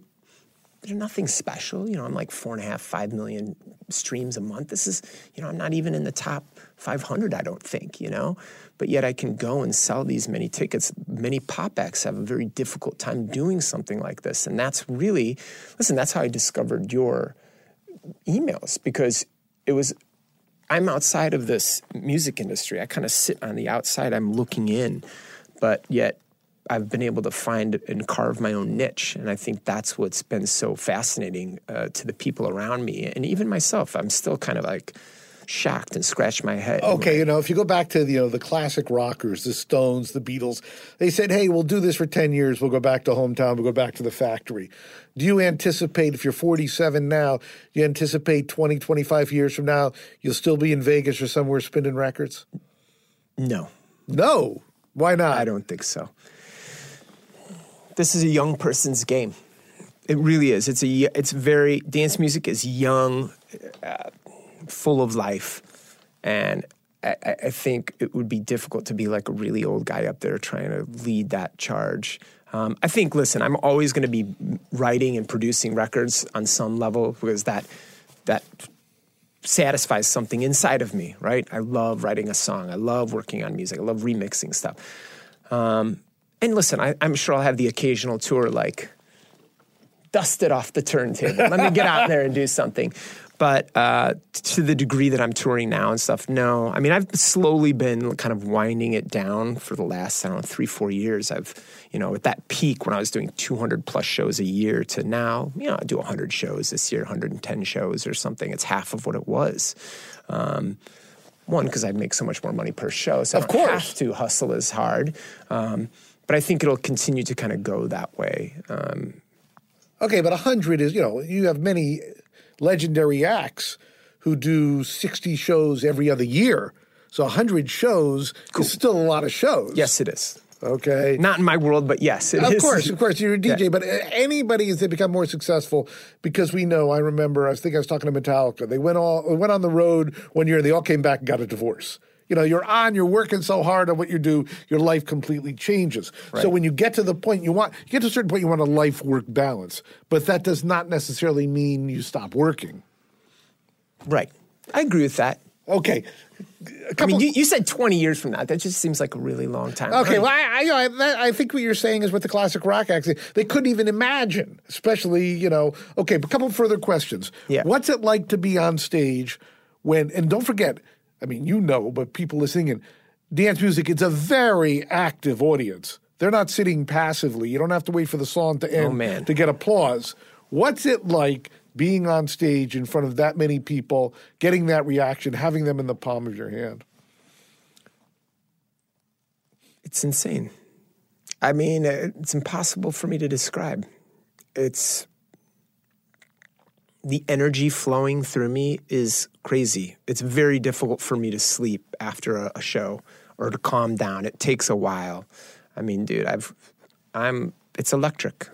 they're nothing special. You know, I'm like four and a half, five million streams a month. This is, you know, I'm not even in the top 500, I don't think, you know? But yet I can go and sell these many tickets. Many pop acts have a very difficult time doing something like this. And that's really, listen, that's how I discovered your emails because it was, I'm outside of this music industry. I kind of sit on the outside, I'm looking in, but yet I've been able to find and carve my own niche, and I think that's what's been so fascinating uh, to the people around me, and even myself. I'm still kind of like shocked and scratched my head. Okay, you know, if you go back to you know the classic rockers, the Stones, the Beatles, they said, "Hey, we'll do this for 10 years. We'll go back to hometown, we'll go back to the factory." Do you anticipate if you're 47 now, you anticipate 20, 25 years from now you'll still be in Vegas or somewhere spinning records? No. No. Why not? I don't think so. This is a young person's game. It really is. It's a it's very dance music is young, uh, full of life. And I, I, think it would be difficult to be like a really old guy up there trying to lead that charge. Um, I think, listen, I'm always going to be writing and producing records on some level because that that satisfies something inside of me, right? I love writing a song. I love working on music. I love remixing stuff. Um, and listen, I, I'm sure I'll have the occasional tour like dust it off the turntable. Let me get out there and do something. But uh, to the degree that I'm touring now and stuff, no. I mean, I've slowly been kind of winding it down for the last, I don't know, three, four years. I've, you know, at that peak when I was doing 200 plus shows a year to now, you know, I do 100 shows this year, 110 shows or something. It's half of what it was. Um, one, because I'd make so much more money per show, so of I don't course. have to hustle as hard. Um, but I think it'll continue to kind of go that way. Um, Okay, but 100 is, you know, you have many legendary acts who do 60 shows every other year. So 100 shows is still a lot of shows. yes, it is. Okay. Not in my world, but yes, it of is. course, of course, you're a DJ, Yeah. but uh, anybody as they become more successful, because we know. I remember, I think I was talking to Metallica. They went all went on the road one year, and they all came back and got a divorce. You know, you're on, you're working so hard on what you do, your life completely changes. So when you get to the point you want, you get to a certain point, you want a life work balance, but that does not necessarily mean you stop working. Right. I agree with that. Okay, I mean, you, you said 20 years from that. That just seems like a really long time. Okay, well, I, I, you know, I, that, I think what you're saying is with the classic rock acts, they couldn't even imagine, especially, you know. Okay, a couple further questions. Yeah. What's it like to be on stage when, and don't forget, I mean, you know, but people listening in, dance music, it's a very active audience. They're not sitting passively. You don't have to wait for the song to oh, end Oh, to get applause. What's it like being on stage in front of that many people, getting that reaction, having them in the palm of your hand? It's insane. I mean, it's impossible for me to describe. It's the energy flowing through me is crazy. It's very difficult for me to sleep after a, a show or to calm down. It takes a while. I mean, dude, I've, I'm, it's electric.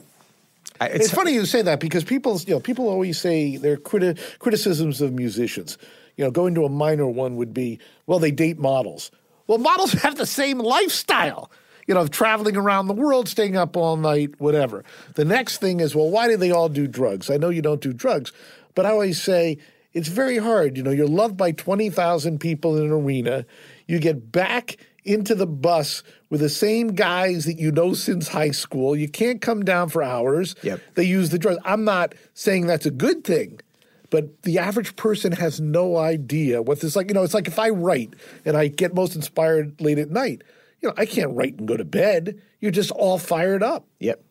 I, It's, funny you say that because people, you know, people always say their criti- criticisms of musicians. You know, going to a minor one would be, well, they date models. Well, models have the same lifestyle. You know, traveling around the world, staying up all night, whatever. The next thing is, well, why do they all do drugs? I know you don't do drugs, but I always say it's very hard. You know, you're loved by 20,000 people in an arena. You get back into the bus with the same guys that you know since high school. You can't come down for hours. Yep. They use the drugs. I'm not saying that's a good thing, but the average person has no idea what this like. You know, it's like if I write and I get most inspired late at night. You know, I can't write and go to bed. You're just all fired up. Yep.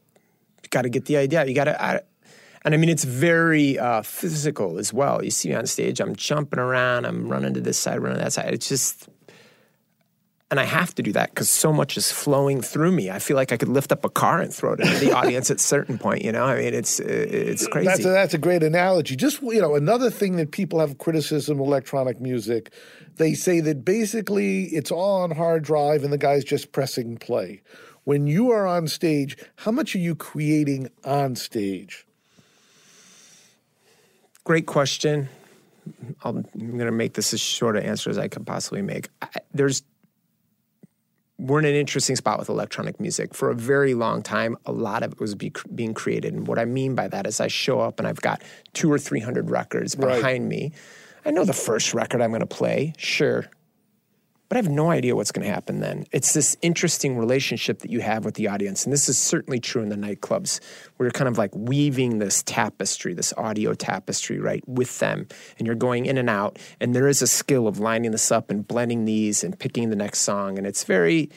You got to get the idea. You got to, and I mean, it's very uh, physical as well. You see me on stage, I'm jumping around, I'm running to this side, running to that side. It's just, and I have to do that because so much is flowing through me. I feel like I could lift up a car and throw it into the audience at a certain point. You know, I mean, it's it's crazy. That's a, that's a great analogy. Just you know, another thing that people have criticism of electronic music, they say that basically it's all on hard drive and the guy's just pressing play. When you are on stage, how much are you creating on stage? Great question. I'll, I'm going to make this as short an answer as I can possibly make. I, there's we're in an interesting spot with electronic music. For a very long time, a lot of it was be, being created. And what I mean by that is I show up and I've got two or 300 records Right. behind me. I know the first record I'm going to play, sure. But I have no idea what's going to happen then. It's this interesting relationship that you have with the audience. And this is certainly true in the nightclubs, where you're kind of like weaving this tapestry, this audio tapestry, right, with them. And you're going in and out. And there is a skill of lining this up and blending these and picking the next song. And it's very,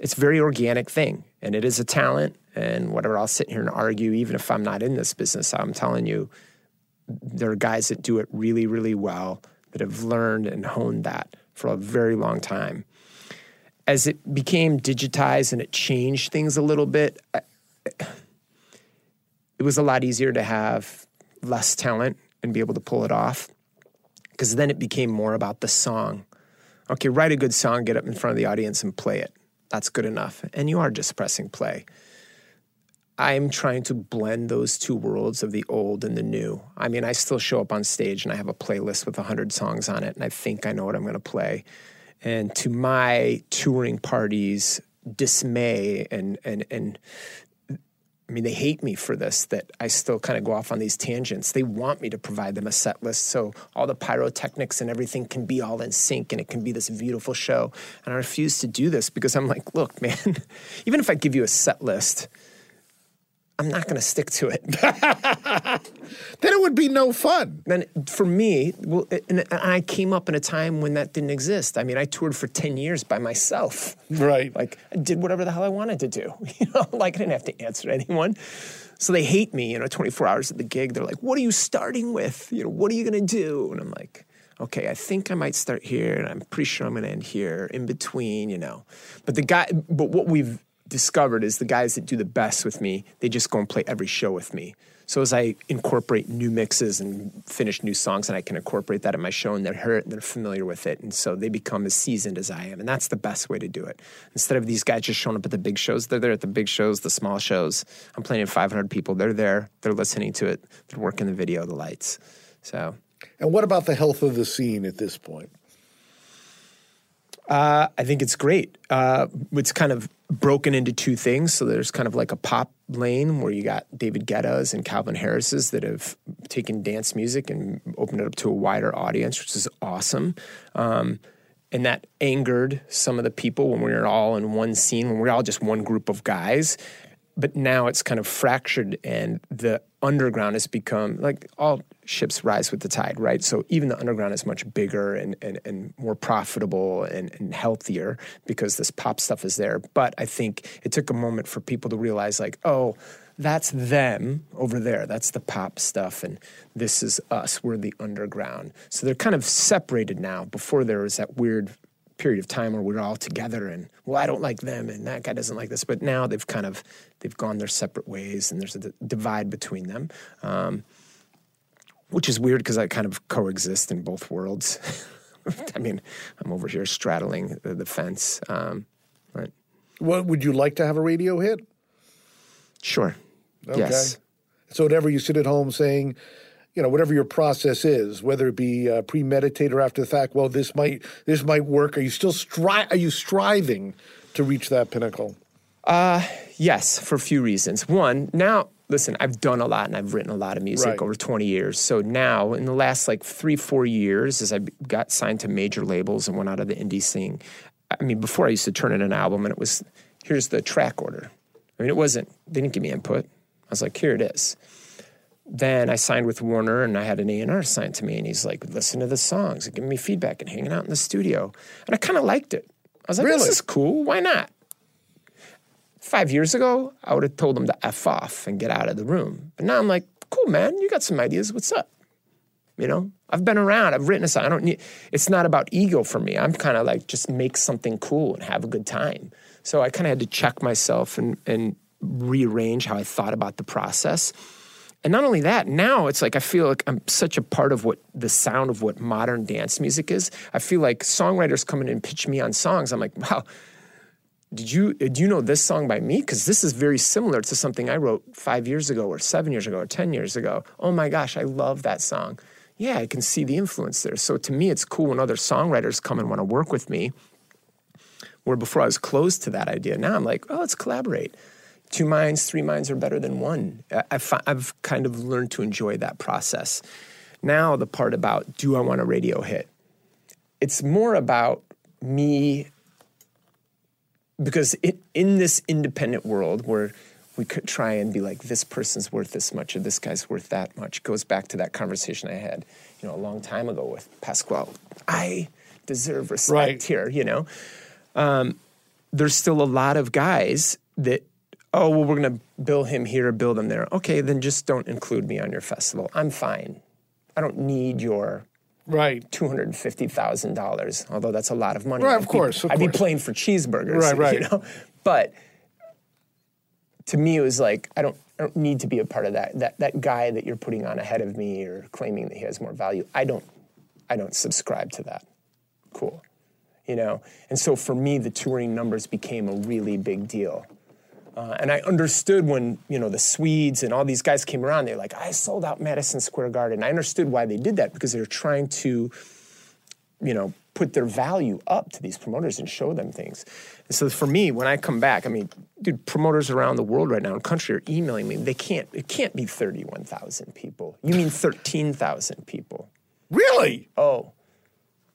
it's very organic thing. and it is a talent. And whatever I'll sit here and argue, even if I'm not in this business, I'm telling you, there are guys that do it really, really well that have learned and honed that for a very long time. As it became digitized and it changed things a little bit, it was a lot easier to have less talent and be able to pull it off. Because then it became more about the song. Okay, write a good song, get up in front of the audience and play it. That's good enough. And you are just pressing play. I'm trying to blend those two worlds of the old and the new. I mean, I still show up on stage and I have a playlist with 100 songs on it, and I think I know what I'm going to play. And to my touring parties' dismay and, and, and I mean, they hate me for this, that I still kind of go off on these tangents. They want me to provide them a set list so all the pyrotechnics and everything can be all in sync and it can be this beautiful show. And I refuse to do this because I'm like, look, man, even if I give you a set list, I'm not going to stick to it. then it would be no fun. Then for me, well, and, I came up in a time when that didn't exist. I mean, I toured for 10 years by myself. Right. Like I did whatever the hell I wanted to do. You know, like I didn't have to answer to anyone. So they hate me, you know, 24 hours at the gig. They're like, what are you starting with? You know, what are you going to do? And I'm like, okay, I think I might start here, and I'm pretty sure I'm going to end here in between, you know. But the guy, but what we've discovered is the guys that do the best with me, they just go and play every show with me. So as I incorporate new mixes and finish new songs, and I can incorporate that in my show, and they're heard, they're familiar with it, and so they become as seasoned as I am, and that's the best way to do it. Instead of these guys just showing up at the big shows, they're there at the big shows, the small shows. I'm playing 500 people. They're there. They're listening to it. They're working the video, the lights. So. And what about the health of the scene at this point? Uh, I think it's great. Uh, it's kind of broken into two things. So there's kind of like a pop lane where you got David Guetta's and Calvin Harris's that have taken dance music and opened it up to a wider audience, which is awesome. Um, and that angered some of the people when we were all in one scene, when we we're all just one group of guys but now it's kind of fractured and the underground has become like all ships rise with the tide, right? So even the underground is much bigger and, and, and more profitable and, and healthier because this pop stuff is there. But I think it took a moment for people to realize, like, oh, that's them over there. That's the pop stuff. And this is us. We're the underground. So they're kind of separated now. Before there was that weird period of time where we are all together and well i don't like them and that guy doesn't like this but now they've kind of they've gone their separate ways and there's a divide between them um, which is weird because i kind of coexist in both worlds i mean i'm over here straddling the, the fence um, what would you like to have a radio hit sure okay. yes so whenever you sit at home saying you know whatever your process is, whether it be uh, premeditated or after the fact. Well, this might this might work. Are you still stri- Are you striving to reach that pinnacle? Uh, yes, for a few reasons. One, now listen, I've done a lot and I've written a lot of music right. over 20 years. So now, in the last like three, four years, as I got signed to major labels and went out of the indie scene, I mean, before I used to turn in an album and it was, here's the track order. I mean, it wasn't, they didn't give me input. I was like, here it is then I signed with Warner and I had an A&R signed to me and he's like, listen to the songs and giving me feedback and hanging out in the studio. And I kind of liked it. I was like, really? this is cool. Why not? Five years ago, I would have told him to F off and get out of the room. But now I'm like, cool, man, you got some ideas. What's up? You know, I've been around, I've written a song. I don't need, it's not about ego for me. I'm kind of like, just make something cool and have a good time. So I kind of had to check myself and, and rearrange how I thought about the process and not only that, now it's like I feel like I'm such a part of what the sound of what modern dance music is. I feel like songwriters come in and pitch me on songs. I'm like, wow, did you uh, do you know this song by me? Because this is very similar to something I wrote five years ago, or seven years ago, or ten years ago. Oh my gosh, I love that song. Yeah, I can see the influence there. So to me, it's cool when other songwriters come and want to work with me. Where before I was closed to that idea, now I'm like, oh, let's collaborate two minds, three minds are better than one. I've, I've kind of learned to enjoy that process. Now, the part about do I want a radio hit? It's more about me because it, in this independent world where we could try and be like this person's worth this much or this guy's worth that much goes back to that conversation I had, you know, a long time ago with Pasquale. I deserve respect right. here, you know. Um, there's still a lot of guys that oh well we're going to bill him here or bill them there okay then just don't include me on your festival i'm fine i don't need your Right. $250,000 although that's a lot of money. Right, I'd of be- course, of I'd be playing for cheeseburgers Right, right. you know? But to me it was like I don't I don't need to be a part of that that that guy that you're putting on ahead of me or claiming that he has more value. I don't I don't subscribe to that. Cool. You know? And so for me the touring numbers became a really big deal uh, and I understood when you know the Swedes and all these guys came around. They're like, "I sold out Madison Square Garden." I understood why they did that because they're trying to, you know, put their value up to these promoters and show them things. And so for me, when I come back, I mean, dude, promoters around the world right now in country are emailing me. They can't. It can't be thirty-one thousand people. You mean thirteen thousand people? Really? oh,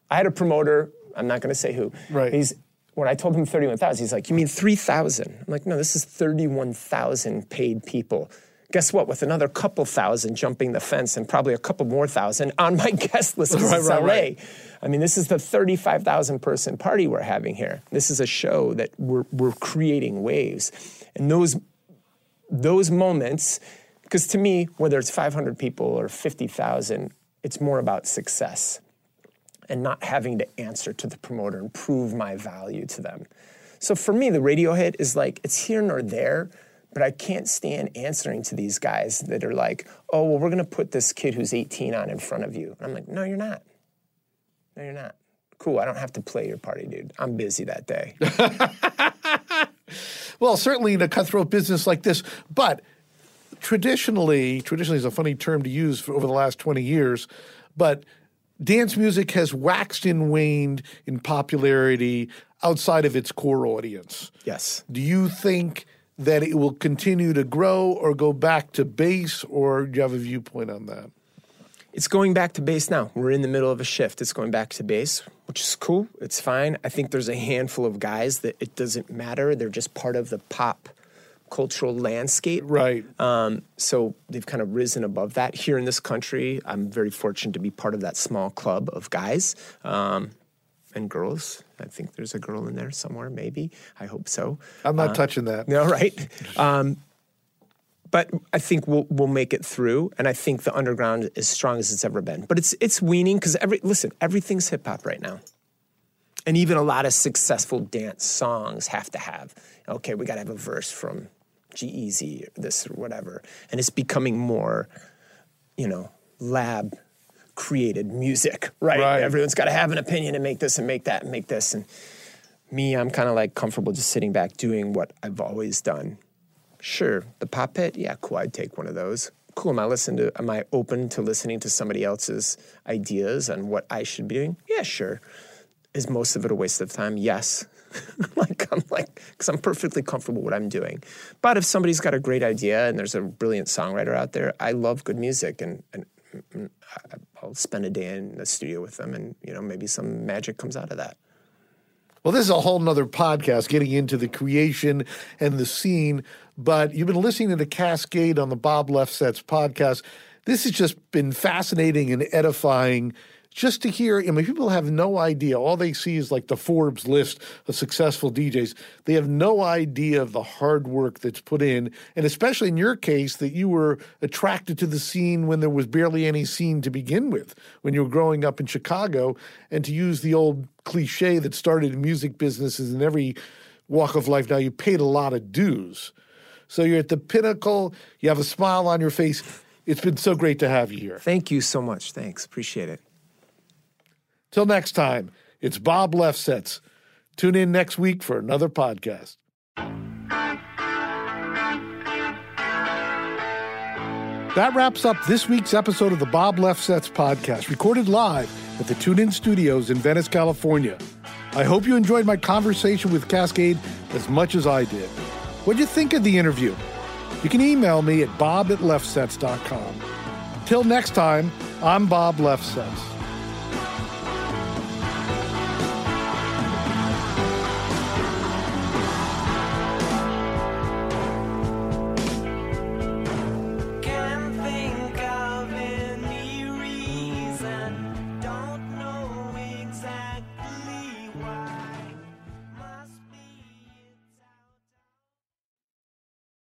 I had a promoter. I'm not going to say who. Right. He's when I told him 31,000, he's like, "You mean 3,000?" I'm like, "No, this is 31,000 paid people." Guess what? With another couple thousand jumping the fence and probably a couple more thousand on my guest list because Right, it's right, LA. right. I mean, this is the 35,000 person party we're having here. This is a show that we're, we're creating waves. And those those moments, because to me, whether it's 500 people or 50,000, it's more about success and not having to answer to the promoter and prove my value to them. So for me, the radio hit is like, it's here nor there, but I can't stand answering to these guys that are like, oh, well, we're gonna put this kid who's 18 on in front of you. And I'm like, no, you're not. No, you're not. Cool, I don't have to play your party, dude. I'm busy that day. Well, certainly in a cutthroat business like this, but traditionally, traditionally is a funny term to use for over the last 20 years, but dance music has waxed and waned in popularity outside of its core audience. yes. Do you think that it will continue to grow or go back to base, or do you have a viewpoint on that? It's going back to base now. We're in the middle of a shift. It's going back to base, which is cool. It's fine. I think there's a handful of guys that it doesn't matter. They're just part of the pop cultural landscape. Right. Um, so they've kind of risen above that. Here in this country, I'm very fortunate to be part of that small club of guys um, and girls. I think there's a girl in there somewhere, maybe. I hope so. I'm not touching that. No, right. Um, but I think we'll we'll make it through, and I think the underground is strong as it's ever been. But it's it's weaning because every listen, everything's hip hop right now, and even a lot of successful dance songs have to have okay, we got to have a verse from G-Eazy or this or whatever, and it's becoming more, you know, lab created music, right? Right. Everyone's got to have an opinion and make this and make that and make this and me, I'm kind of like comfortable just sitting back doing what I've always done. Sure, the pop pit, yeah, cool. I'd take one of those. Cool. Am I listen to? Am I open to listening to somebody else's ideas on what I should be doing? Yeah, sure. Is most of it a waste of time? Yes. like I'm like because I'm perfectly comfortable with what I'm doing. But if somebody's got a great idea and there's a brilliant songwriter out there, I love good music and and, I'll spend a day in the studio with them and you know maybe some magic comes out of that. Well, this is a whole nother podcast getting into the creation and the scene, but you've been listening to the Kaskade on the Bob Lefsetz podcast. This has just been fascinating and edifying just to hear. I mean, people have no idea. All they see is like the Forbes list of successful DJs. They have no idea of the hard work that's put in, and especially in your case, that you were attracted to the scene when there was barely any scene to begin with, when you were growing up in Chicago, and to use the old cliche that started in music businesses in every walk of life now, you paid a lot of dues. So you're at the pinnacle, you have a smile on your face. It's been so great to have you here. Thank you so much. Thanks. Appreciate it. Till next time, it's Bob Lefsetz. Tune in next week for another podcast. That wraps up this week's episode of the Bob Lefsetz podcast, recorded live at the TuneIn Studios in Venice, California. I hope you enjoyed my conversation with Kaskade as much as I did. What'd you think of the interview? You can email me at bob at lefsetz.com. Till next time, I'm Bob Lefsetz.